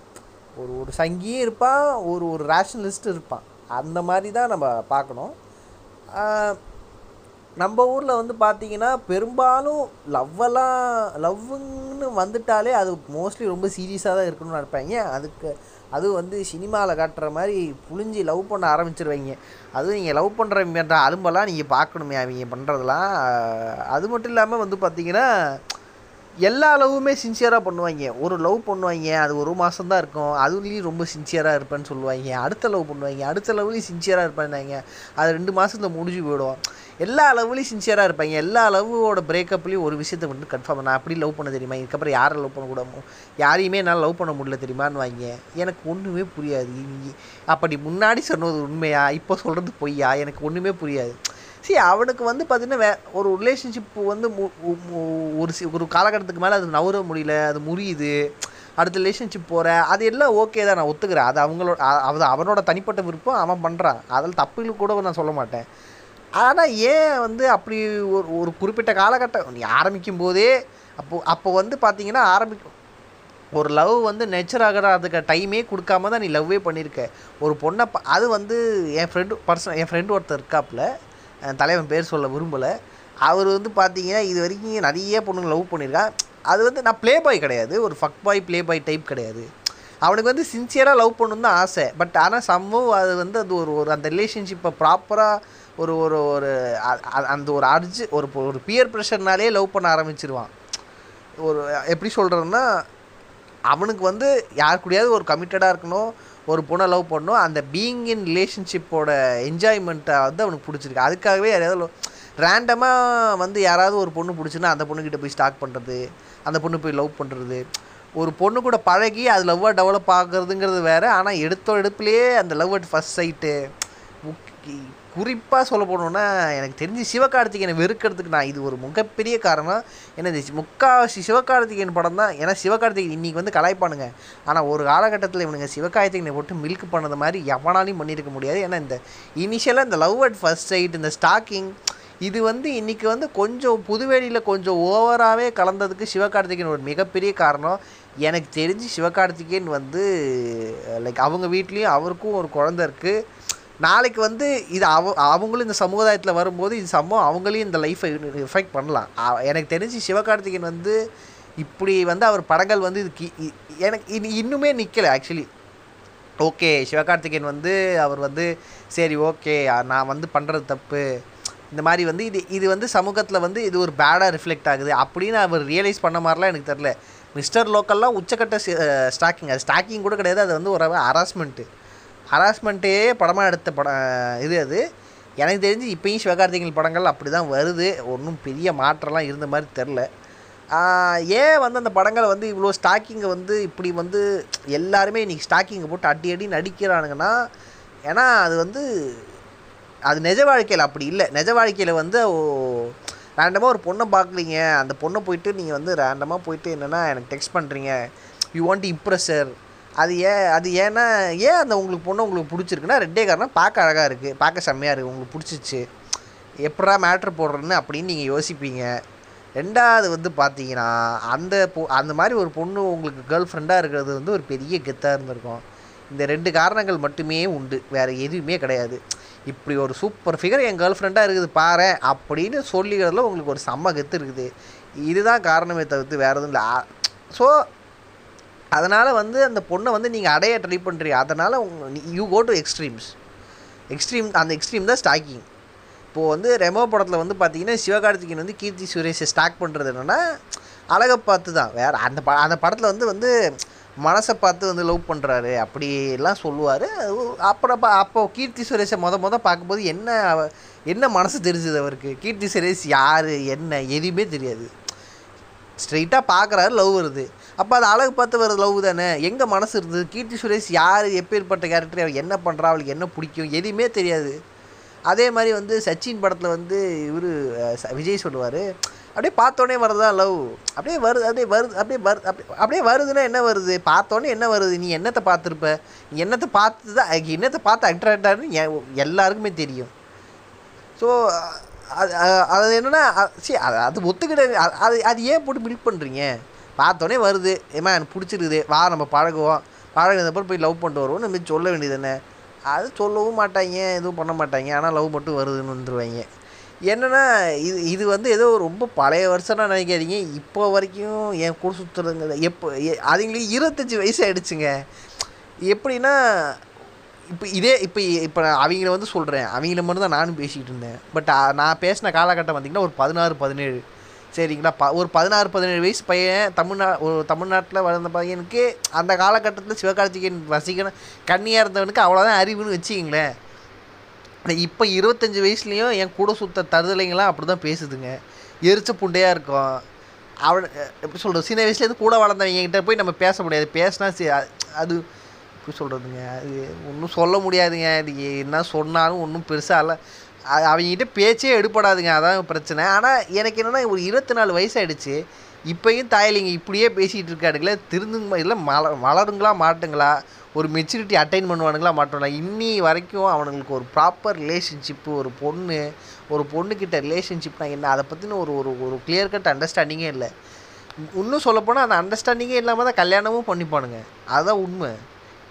ஒரு ஒரு சங்கியும் இருப்பான் ஒரு ஒரு ரேஷனலிஸ்ட்டும் இருப்பான். அந்த மாதிரி தான் நம்ம பார்க்கணும். நம்ம ஊரில் வந்து பார்த்தீங்கன்னா பெரும்பாலும் லவ்வெல்லாம் லவ்வுன்னு வந்துட்டாலே அது மோஸ்ட்லி ரொம்ப சீரியஸாக தான் இருக்கணும்னு நினைப்பாங்க அதுக்கு அது வந்து சினிமாவில் காட்டுற மாதிரி புழிஞ்சி லவ் பண்ண ஆரம்பிச்சிருவாங்க. அதுவும் நீங்கள் லவ் பண்ணுற அலும்பெல்லாம் நீங்கள் பார்க்கணுமே அவங்க பண்ணுறதெல்லாம் அது மட்டும் இல்லாமல் வந்து பார்த்திங்கன்னா எல்லா லவ்வுமே சின்சியராக பண்ணுவாங்க ஒரு லவ் பண்ணுவாங்க அது ஒரு மாதம் தான் இருக்கும். அதுலேயும் ரொம்ப சின்சியராக இருப்பேன்னு சொல்லுவாங்க அடுத்த லவ் பண்ணுவாங்க அடுத்த லவ்லேயும் சின்சியராக இருப்பாங்க அது ரெண்டு மாதத்தில் முடிஞ்சு போயிடும். எல்லா லவ்லேயும் சின்சியராக இருப்பாங்க. எல்லா லவ்வோட பிரேக்கப்லேயும் ஒரு விஷயத்தை மட்டும் கன்ஃபார்ம் நான் அப்படி லவ் பண்ண தெரியுமா? இதுக்கப்புறம் யாரை லவ் பண்ணக்கூடாமோ? யாரையுமே என்னால் லவ் பண்ண முடியல தெரியுமான்னு வாங்க எனக்கு ஒன்றுமே புரியாது. இங்க- அப்படி முன்னாடி சொன்னது உண்மையா? இப்போ சொல்கிறது பொய்யா? எனக்கு ஒன்றுமே புரியாது. சரி அவனுக்கு வந்து பார்த்தீங்கன்னா வே ஒரு ரிலேஷன்ஷிப் வந்து மு- ஒரு சி ஒரு காலகட்டத்துக்கு மேலே அது நவர முடியல அது முறியுது. அடுத்த ரிலேஷன்ஷிப் போகிற அது எல்லாம் ஓகே தான் நான் ஒத்துக்கிறேன். அது அவங்களோட அது அவனோட தனிப்பட்ட விருப்பம் அவன் பண்ணுறான் அதில் தப்புகள் கூட நான் சொல்ல மாட்டேன். ஆனால் ஏன் வந்து அப்படி ஒரு ஒரு குறிப்பிட்ட காலகட்டம் நீ ஆரம்பிக்கும் போதே அப்போ அப்போ வந்து பார்த்தீங்கன்னா ஆரம்பிக்கும் ஒரு லவ் வந்து நெச்சர் ஆகிறதுக்கு டைமே கொடுக்காம தான் நீ லவ்வே பண்ணியிருக்க ஒரு பொண்ணை அது வந்து என் ஃப்ரெண்டு பர்சன் என் ஃப்ரெண்டு ஒருத்தர் இருக்காப்புல தலைவன் பேர் சொல்ல விரும்பலை. அவர் வந்து பார்த்தீங்கன்னா இது வரைக்கும் நிறைய பொண்ணுங்க லவ் பண்ணியிருக்கா. அது வந்து நான் ப்ளே பாய் கிடையாது. ஒரு fuckboy playboy type கிடையாது. அவனுக்கு வந்து சின்சியராக லவ் பண்ணணுன்னு தான் ஆசை. பட் ஆனால் சம்பவம் அது வந்து அது ஒரு ஒரு அந்த ரிலேஷன்ஷிப்பை ப்ராப்பராக ஒரு ஒரு ஒரு அந்த ஒரு அர்ஜு ஒரு ஒரு பியர் ப்ரெஷர்னாலே லவ் பண்ண ஆரம்பிச்சிருவான். ஒரு எப்படி சொல்கிறதுன்னா அவனுக்கு வந்து யார் கூடயாவது ஒரு கமிட்டடாக இருக்கணும். ஒரு பொண்ணை லவ் பண்ணோம் அந்த பீயிங் இன் ரிலேஷன்ஷிப்போட என்ஜாய்மெண்ட்டை வந்து அவனுக்கு பிடிச்சிருக்கு. அதுக்காகவே யாரையாவது ரேண்டமாக வந்து யாராவது ஒரு பொண்ணு பிடிச்சின்னா அந்த பொண்ணுக்கிட்ட போய் ஸ்டார்ட் பண்ணுறது அந்த பொண்ணு போய் லவ் பண்ணுறது ஒரு பொண்ணு கூட பழகி அது லவ்வாக டெவலப் ஆகுறதுங்கிறது வேறு. ஆனால் எடுத்த எடுப்புலேயே அந்த லவ் அட் ஃபஸ்ட் சைட்டு குறிப்பாக சொல்ல போனோன்னா எனக்கு தெரிஞ்சு சிவகார்த்திகேயனை வெறுக்கிறதுக்கு நான் இது ஒரு மிகப்பெரிய காரணம். என்னது முக்காவாசி சிவகார்த்திகேயன் படம் தான். ஏன்னா சிவகார்த்திகேயன் இன்றைக்கி வந்து கலாய்ப்பானுங்க. ஆனால் ஒரு காலகட்டத்தில் இவனுங்க சிவகார்த்திகேயனை போட்டு மில்க் பண்ணது மாதிரி எவனாலையும் பண்ணியிருக்க முடியாது. ஏன்னா இந்த இனிஷியலாக இந்த லவ் அட் ஃபர்ஸ்ட் சைட் இந்த ஸ்டாக்கிங் இது வந்து இன்றைக்கி வந்து கொஞ்சம் புதுவெளியில் கொஞ்சம் ஓவராகவே கலந்ததுக்கு சிவகார்த்திகேயன் ஒரு மிகப்பெரிய காரணம். எனக்கு தெரிஞ்சு சிவகார்த்திகேயன் வந்து லைக் அவங்க வீட்லேயும் அவருக்கும் ஒரு குழந்த இருக்குது நாளைக்கு வந்து இது அவ அவங்களும் இந்த சமுதாயத்தில் வரும்போது இது சம்பவம் அவங்களையும் இந்த லைஃப்பை எஃபெக்ட் பண்ணலாம். எனக்கு தெரிஞ்சு சிவகார்த்திகேயன் வந்து இப்படி வந்து அவர் படங்கள் வந்து இதுக்கு இ- எனக்கு இது இன்னுமே நிற்கலை ஆக்சுவலி ஓகே சிவகார்த்திகேயன் வந்து அவர் வந்து சரி ஓகே நான் வந்து பண்ணுறது தப்பு. இந்த மாதிரி வந்து இது இது வந்து சமூகத்தில் வந்து இது ஒரு பேடாக ரிஃப்ளெக்ட் ஆகுது. அப்படின்னு அவர் ரியலைஸ் பண்ண மாதிரிலாம் எனக்கு தெரில மிஸ்டர் லோக்கல்லாம் உச்சக்கட்ட ஸ்டாக்கிங் அது ஸ்டாக்கிங் கூட கிடையாது. அது வந்து ஒரு ஹராஸ்மெண்ட்டு ஹராஸ்மெண்ட்டே படமாக எடுத்த படம் இது அது. எனக்கு தெரிஞ்சு இப்போயும் சிவகார்த்திகேயன் படங்கள் அப்படி தான் வருது. ஒன்றும் பெரிய மாற்றம்லாம் இருந்த மாதிரி தெரில ஏன் வந்து அந்த படங்களை வந்து இவ்வளோ ஸ்டாக்கிங்கை வந்து இப்படி வந்து எல்லாருமே இன்றைக்கி ஸ்டாக்கிங்கை போட்டு அடி அடி நடிக்கிறானுங்கன்னா ஏன்னா அது வந்து அது நிஜ வாழ்க்கையில் அப்படி இல்லை. நிஜ வாழ்க்கையில் வந்து ரேண்டமாக ஒரு பொண்ணை பார்க்குறீங்க அந்த பொண்ணை போயிட்டு நீங்கள் வந்து ரேண்டமாக போயிட்டு என்னென்னா எனக்கு டெக்ஸ்ட் பண்ணுறீங்க யூ வாண்ட் இம்ப்ரெஸர் அது ஏன் அது ஏன்னா ஏன் அந்த உங்களுக்கு பொண்ணு உங்களுக்கு பிடிச்சிருக்குன்னா ரெண்டே காரணம் பார்க்க அழகாக இருக்குது பார்க்க செம்மையாக இருக்குது உங்களுக்கு பிடிச்சிச்சு. எப்படா மேட்ரு போடுறேன்னு அப்படின்னு நீங்கள் யோசிப்பீங்க. ரெண்டாவது வந்து பார்த்தீங்கன்னா அந்த பொ அந்த மாதிரி ஒரு பொண்ணு உங்களுக்கு கேர்ள் ஃப்ரெண்டாக இருக்கிறது வந்து ஒரு பெரிய கெத்தாக இருந்திருக்கும். இந்த ரெண்டு காரணங்கள் மட்டுமே உண்டு வேறு எதுவுமே கிடையாது. இப்படி ஒரு சூப்பர் ஃபிகர் என் கேர்ள் ஃப்ரெண்டாக இருக்குது பாரு அப்படின்னு சொல்லிக்கிறதுல உங்களுக்கு ஒரு செம்ம கெத்து இருக்குது. இதுதான் காரணமே தவிர்த்து வேறு எதுவும் இல்லை. ஸோ அதனால் வந்து அந்த பொண்ணை வந்து நீங்கள் அடைய ட்ரை பண்ணுறீங்க அதனால் you go to extremes extreme அந்த எக்ஸ்ட்ரீம் தான் ஸ்டாக்கிங் இப்போது வந்து ரெமோ படத்தில் வந்து பார்த்தீங்கன்னா சிவகார்த்திகேயன் வந்து கீர்த்தி சுரேஷை ஸ்டாக் பண்ணுறது என்னென்னா அழகை பார்த்து தான். வேறு அந்த ப அந்த படத்தில் வந்து வந்து மனசை பார்த்து வந்து லவ் பண்ணுறாரு அப்படிலாம் சொல்லுவார். அப்புறம் பா அப்போ கீர்த்தி சுரேஷை மொத மொதல் பார்க்கும்போது என்ன அவ- என்ன மனசு தெரிஞ்சுது அவருக்கு? கீர்த்தி சுரேஷ் யார்? என்ன? எதுவுமே தெரியாது. ஸ்ட்ரெயிட்டாக பார்க்குறாரு லவ் வருது. அப்போ அது அழகு பார்த்து வர லவ் தானே? எங்கே மனசு இருந்தது? கீர்த்தி சுரேஷ் யார்? எப்பேற்பட்ட கேரக்டர் அவள் என்ன பண்ணுறா அவளுக்கு என்ன பிடிக்கும்? எதுவுமே தெரியாது. அதே மாதிரி வந்து சச்சின் படத்தில் வந்து இவர் விஜய் சொல்லுவார் அப்படியே பார்த்தோன்னே வரதான் லவ் அப்படியே வருது அப்படியே வருது அப்படியே வருது அப்படி அப்படியே வருதுன்னா என்ன வருது? பார்த்தோன்னே என்ன வருது? நீ என்னத்தை பார்த்துருப்ப? நீ என்னத்தை பார்த்து தான் என்னத்தை பார்த்து அட்ராக்ட் ஆகுன்னு எல்லாருக்குமே தெரியும். ஸோ அது அது என்னென்னா சரி அது அது ஒத்துக்கிட்ட அது- அது அது ஏன் போட்டு பில்ட் பண்ணுறீங்க பார்த்தோன்னே வருது. ஏமா எனக்கு பிடிச்சிருக்குது. வா நம்ம பழகுவோம். பழகினதுக்கப்புறம் போய் லவ் பண்ணிட்டு வருவோம் நம்ம சொல்ல வேண்டியது என்ன? அது சொல்லவும் மாட்டாங்க எதுவும் பண்ண மாட்டாங்க. ஆனால் லவ் மட்டும் வருதுன்னு வந்துடுவாங்க என்னென்னா இது இது வந்து ஏதோ ரொம்ப பழைய வருஷம்னா நினைக்காதீங்க. இப்போ வரைக்கும் என் கூட சுற்றுறதுங்க எப்போ எ- அதுங்களுக்கு இருபத்தஞ்சி வயசு ஆகிடுச்சுங்க எப்படின்னா இப்போ இதே இப்போ இப்போ நான் அவங்கள வந்து சொல்கிறேன் அவங்கள மட்டும் தான் நானும் பேசிக்கிட்டு இருந்தேன். பட் நான் பேசின காலகட்டம் பார்த்திங்கன்னா ஒரு பதினாறு பதினேழு. சரிங்களா? ப ஒரு பதினாறு பதினேழு வயசு பையன் தமிழ்நா ஒரு தமிழ்நாட்டில் வளர்ந்த பையனுக்கு அந்த காலகட்டத்தில் சிவகார்த்திகேயன் வசிக்கணும் கண்ணியாக இருந்தவனுக்கு அவ்வளோதான் அறிவுன்னு வச்சுக்கிங்களேன். இப்போ இருபத்தஞ்சி வயசுலேயும் என் கூட சுத்த தருதலைங்களாம் அப்படி தான் பேசுதுங்க. எரிச்ச புண்டையாக இருக்கும். அவன் எப்படி சொல்கிறது சின்ன வயசுலேருந்து கூட வளர்ந்தவங்க கிட்ட போய் நம்ம பேச முடியாது. பேசினா சி அது எப்படி சொல்கிறதுங்க அது ஒன்றும் சொல்ல முடியாதுங்க. அது என்ன சொன்னாலும் ஒன்றும் பெருசாக இல்லை அவங்ககிட்ட பேச்சே எடுப்படாதுங்க அதான் பிரச்சனை. ஆனால் எனக்கு என்னென்னா ஒரு இருபத்தி நாலு வயசாயிடுச்சு. இப்போயும் தாயலிங்க இப்படியே பேசிகிட்டு இருக்காடுங்களே. திருந்துங்க இல்லை மல வளருங்களா மாட்டுங்களா? ஒரு மெச்சூரிட்டி அட்டைன் பண்ணுவானுங்களா மாட்டோங்களா? இன்னி வரைக்கும் அவனுங்களுக்கு ஒரு ப்ராப்பர் ரிலேஷன்ஷிப்பு ஒரு பொண்ணு ஒரு பொண்ணுக்கிட்ட ரிலேஷன்ஷிப்னா என்ன? அதை பற்றின ஒரு ஒரு ஒரு கிளியர் கட் அண்டர்ஸ்டாண்டிங்கே இல்லை. இன்னும் சொல்லப்போனால் அந்த அண்டர்ஸ்டாண்டிங்கே இல்லாமல் தான் கல்யாணமும் பண்ணிப்பானுங்க. அதுதான் உண்மை.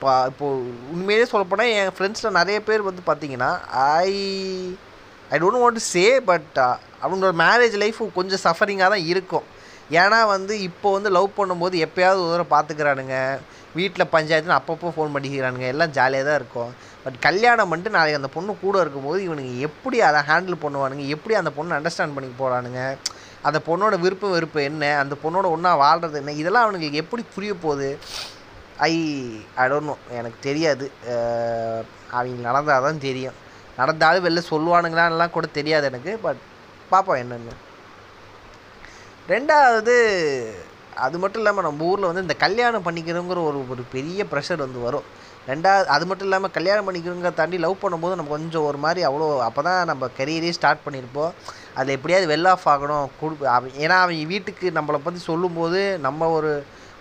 இப்போ இப்போது உண்மையிலே சொல்லப்போனால் என் ஃப்ரெண்ட்ஸில் நிறைய பேர் வந்து பார்த்தீங்கன்னா I I don't want to say but அவங்களோட மேரேஜ் லைஃப் கொஞ்சம் சஃபரிங்காக தான் இருக்கும். ஏன்னா வந்து இப்போ வந்து லவ் பண்ணும்போது எப்போயாவது ஒரு தடவை பார்த்துக்கிறானுங்க வீட்டில் பஞ்சாயத்துன்னு அப்பப்போ ஃபோன் பண்ணிக்கிறானுங்க. எல்லாம் ஜாலியாக தான் இருக்கும். பட் கல்யாணம் பண்ணிட்டு நாளைக்கு அந்த பொண்ணு கூட இருக்கும்போது இவனுங்க எப்படி அதை ஹேண்டில் பண்ணுவானுங்க? எப்படி அந்த பொண்ணை அண்டர்ஸ்டாண்ட் பண்ணி போகிறானுங்க அந்த பொண்ணோட விருப்பம் வெறுப்பு என்ன? அந்த பொண்ணோட ஒன்றா வாழ்கிறது என்ன? இதெல்லாம் அவனுங்களுக்கு எப்படி புரிய போகுது? ஐ அடோனோ எனக்கு தெரியாது. அவங்க நடந்தால் தான் தெரியும். நடந்தாலும் வெளில சொல்லுவானுங்களான்லாம் கூட தெரியாது எனக்கு பட் பார்ப்போம் என்னென்னு. ரெண்டாவது அது மட்டும் இல்லாமல் நம்ம ஊரில் வந்து இந்த கல்யாணம் பண்ணிக்கிறோங்கிற ஒரு ஒரு பெரிய ப்ரெஷர் வந்து வரும். ரெண்டாவது அது மட்டும் இல்லாமல் கல்யாணம் பண்ணிக்கிறோங்க தாண்டி லவ் பண்ணும்போது நம்ம கொஞ்சம் ஒரு மாதிரி அவ்வளோ அப்போ தான் நம்ம கரியரே ஸ்டார்ட் பண்ணியிருப்போம். அதில் எப்படியாவது வெல் ஆஃப் ஆகணும். கொடு அவன் ஏன்னா அவங்க வீட்டுக்கு நம்மளை பற்றி சொல்லும்போது நம்ம ஒரு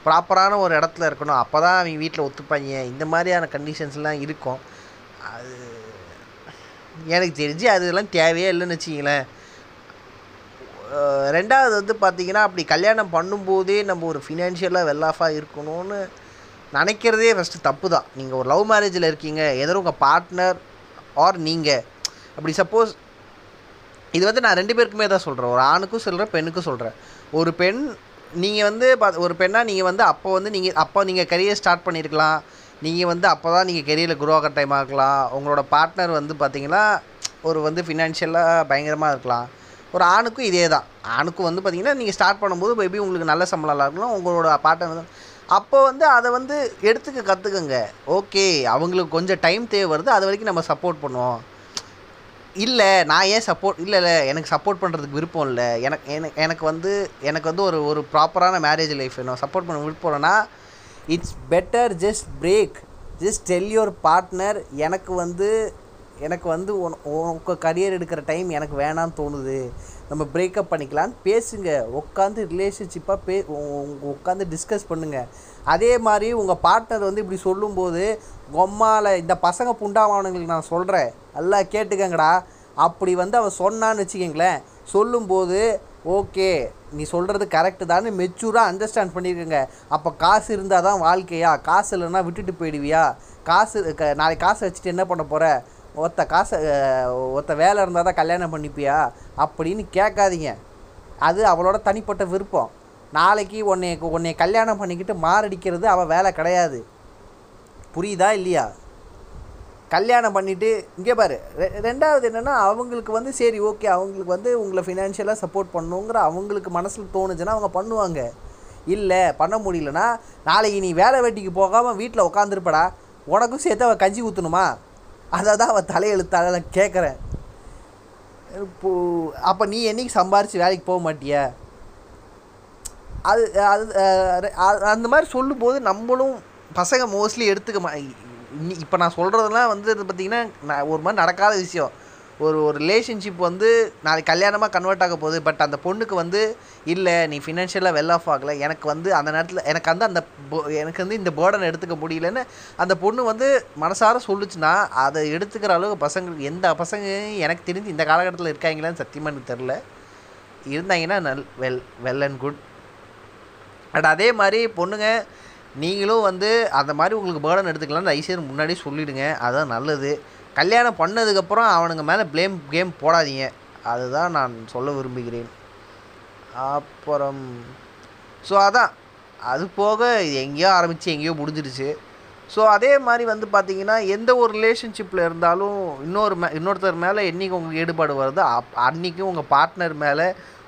ப்ராப்பரான ஒரு இடத்துல இருக்கணும். அப்போ தான் அவங்க வீட்டில் ஒத்துப்பாங்க. இந்த மாதிரியான கண்டிஷன்ஸ்லாம் இருக்கும். அது எனக்கு தெரிஞ்சு அதெல்லாம் தேவையே இல்லைன்னு வச்சிங்களேன் ரெண்டாவது வந்து பார்த்தீங்கன்னா அப்படி கல்யாணம் பண்ணும்போதே நம்ம ஒரு ஃபினான்ஷியலாக வெல் ஆஃபாக இருக்கணும்னு நினைக்கிறதே ஃபஸ்ட்டு தப்பு தான் நீங்கள் ஒரு லவ் மேரேஜில் இருக்கீங்க. எதிர உங்கள் பார்ட்னர் ஆர் நீங்கள் அப்படி சப்போஸ் இது வந்து நான் ரெண்டு பேருக்குமே தான் சொல்கிறேன் ஒரு ஆணுக்கும் சொல்கிறேன் பெண்ணுக்கும் சொல்கிறேன் ஒரு பெண் நீங்கள் வந்து பா- ஒரு பெண்ணாக நீங்கள் வந்து அப்போ வந்து நீங்கள் அப்போ நீங்கள் கரியர் ஸ்டார்ட் பண்ணியிருக்கலாம் நீங்கள் வந்து அப்போ தான் நீங்கள் கெரியரில் குரோ ஆகிற டைம் ஆகலாம் உங்களோட பார்ட்னர் வந்து பார்த்தீங்கன்னா ஒரு வந்து ஃபினான்ஷியலாக பயங்கரமாக இருக்கலாம். ஒரு ஆணுக்கும் இதே தான். ஆணுக்கும் வந்து பார்த்தீங்கன்னா நீங்கள் ஸ்டார்ட் பண்ணும்போது மேபி உங்களுக்கு நல்ல சம்பளம் இருக்கலாம். உங்களோட பார்ட்னர் வந்து அப்போ வந்து அதை வந்து எடுத்துக்க கற்றுக்குங்க ஓகே அவங்களுக்கு கொஞ்சம் டைம் தேவை வருது. அது வரைக்கும் நம்ம சப்போர்ட் பண்ணுவோம். இல்லை நான் ஏன் சப்போர்ட் இல்லை இல்லை எனக்கு சப்போர்ட் பண்ணுறதுக்கு விருப்பம் இல்லை. எனக்கு எனக்கு எனக்கு வந்து எனக்கு வந்து ஒரு ஒரு ப்ராப்பரான மேரேஜ் லைஃப் வேணும். சப்போர்ட் பண்ண விருப்பம் இல்லைன்னா it's better just break just tell your partner எனக்கு வந்து எனக்கு வந்து உன் உங்கள் கரியர் எடுக்கிற டைம் எனக்கு வேணான்னு தோணுது. நம்ம பிரேக்கப் பண்ணிக்கலான்னு பேசுங்க. உட்காந்து ரிலேஷன்ஷிப்பாக பே உட்காந்து டிஸ்கஸ் பண்ணுங்கள் அதே மாதிரி உங்கள் பார்ட்னர் வந்து இப்படி சொல்லும்போது கொம்மால இந்த பசங்க புண்டாவானுங்களுக்கு நான் சொல்கிறேன் நல்லா கேட்டுக்கங்கடா. அப்படி வந்து அவன் சொன்னான்னு வச்சுக்கோங்களேன். சொல்லும்போது ஓகே நீ சொல்கிறது கரெக்டு தான் மெச்சூராக அண்டர்ஸ்டாண்ட் பண்ணியிருக்கங்க அப்போ காசு இருந்தால் தான் வாழ்க்கையா? காசு இல்லைன்னா விட்டுட்டு போயிடுவியா? காசு க- நாளைக்கு காசை வச்சுட்டு என்ன பண்ண போகிற ஒத்த காசை அஹ், ஒத்த வேலை இருந்தால் தான் கல்யாணம் பண்ணிப்பியா? அப்படின்னு கேட்காதீங்க. அது அவளோட தனிப்பட்ட விருப்பம். நாளைக்கு உன்னை உன்னை கல்யாணம் பண்ணிக்கிட்டு மாரடிக்கிறது அவள் வேலை கிடையாது. புரியுதா இல்லையா? கல்யாணம் பண்ணிவிட்டு இங்கே பாரு ரெ- ரெண்டாவது என்னென்னா அவங்களுக்கு வந்து சரி ஓகே அவங்களுக்கு வந்து உங்களை ஃபினான்ஷியலாக சப்போர்ட் பண்ணுங்கிற அவங்களுக்கு மனசில் தோணுச்சுன்னா அவங்க பண்ணுவாங்க. இல்லை பண்ண முடியலன்னா நாளைக்கு நீ வேலை வெட்டிக்கு போகாமல் வீட்டில் உட்காந்துருப்படா உனக்கும் சேர்த்து அவள் கஞ்சி ஊற்றணுமா அதை தான் அவள் தலையெழுத்தால கேட்குறேன் இப்போ அப்போ நீ என்னைக்கு சம்பாரித்து வேலைக்கு போக மாட்டியா? அது அது அந்த மாதிரி சொல்லும்போது நம்மளும் பசங்க மோஸ்ட்லி எடுத்துக்க மா இப்போ நான் சொல்கிறதெல்லாம் வந்து பார்த்திங்கன்னா நான் ஒரு மாதிரி நடக்காத விஷயம். ஒரு ஒரு ரிலேஷன்ஷிப் வந்து நாளைக்கு கல்யாணமாக கன்வெர்ட் ஆக போகுது பட் அந்த பொண்ணுக்கு வந்து இல்லை நீ ஃபினான்ஷியலாக வெல் ஆஃப் ஆகலை. எனக்கு வந்து அந்த நேரத்தில் எனக்கு வந்து அந்த எனக்கு வந்து இந்த பேர்டன் எடுத்துக்க முடியலன்னு அந்த பொண்ணு வந்து மனசார சொல்லுச்சுன்னா அதை எடுத்துக்கிற அளவுக்கு பசங்களுக்கு எந்த பசங்க எனக்கு தெரிஞ்சு இந்த காலகட்டத்தில் இருக்காங்களான்னு சத்தியமாக எனக்கு தெரில இருந்தாங்கன்னா நல் well well and good but அதே மாதிரி பொண்ணுங்க நீங்களும் வந்து அந்த மாதிரி உங்களுக்கு பேர்டன் எடுத்துக்கலாம்னு ஐசியர் முன்னாடியே சொல்லிவிடுங்க அதுதான் நல்லது. கல்யாணம் பண்ணதுக்கப்புறம் அவனுங்க மேலே ப்ளேம் கேம் போடாதீங்க. அதுதான் நான் சொல்ல விரும்புகிறேன். அப்புறம் ஸோ அதான். அது போக இது எங்கேயோ ஆரம்பித்து எங்கேயோ முடிஞ்சிருச்சு. ஸோ அதே மாதிரி வந்து பார்த்தீங்கன்னா எந்த ஒரு ரிலேஷன்ஷிப்பில் இருந்தாலும் இன்னொரு மே இன்னொருத்தர் மேலே என்றைக்கு உங்களுக்கு ஈடுபாடு வருதோ அப் அன்றைக்கும் உங்கள் பார்ட்னர் மேலே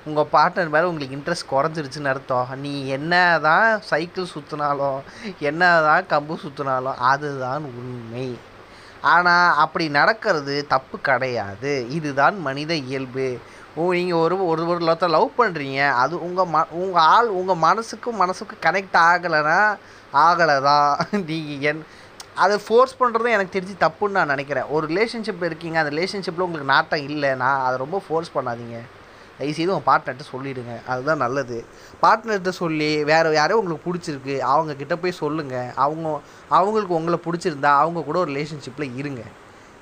உங்கள் பார்ட்னர் மேலே உங்களுக்கு இன்ட்ரெஸ்ட் குறைஞ்சிருச்சுன்னு அர்த்தம். நீ என்ன தான் சைக்கிள் சுற்றினாலும் என்ன தான் கம்பு சுற்றினாலும் அதுதான் உண்மை. ஆனால் அப்படி நடக்கிறது தப்பு கிடையாது. இதுதான் மனித இயல்பு. ஓ நீங்கள் ஒரு ஒரு ஒரு ஒருத்தர் லவ் பண்ணுறீங்க அது உங்கள் ம உங்கள் ஆள் உங்கள் மனசுக்கும் மனசுக்கும் கனெக்ட் ஆகலைன்னா ஆகலை தான் நீங்கள் என் அதை ஃபோர்ஸ் பண்ணுறதும் எனக்கு தெரிஞ்சு தப்புன்னு நான் நினைக்கிறேன். ஒரு ரிலேஷன்ஷிப் இருக்கீங்க அந்த ரிலேஷன்ஷிப்பில் உங்களுக்கு நாட்டம் இல்லைன்னா அதை ரொம்ப ஃபோர்ஸ் பண்ணாதீங்க. தயவுசெய்து உங்கள் பார்ட்னர்கிட்ட சொல்லிவிடுங்க அதுதான் நல்லது. பார்ட்னர்கிட்ட சொல்லி வேறு யாரோ உங்களுக்கு பிடிச்சிருக்கு அவங்க கிட்ட போய் சொல்லுங்கள் அவங்க அவங்களுக்கு உங்களை பிடிச்சிருந்தா அவங்க கூட ஒரு ரிலேஷன்ஷிப்பில் இருங்க.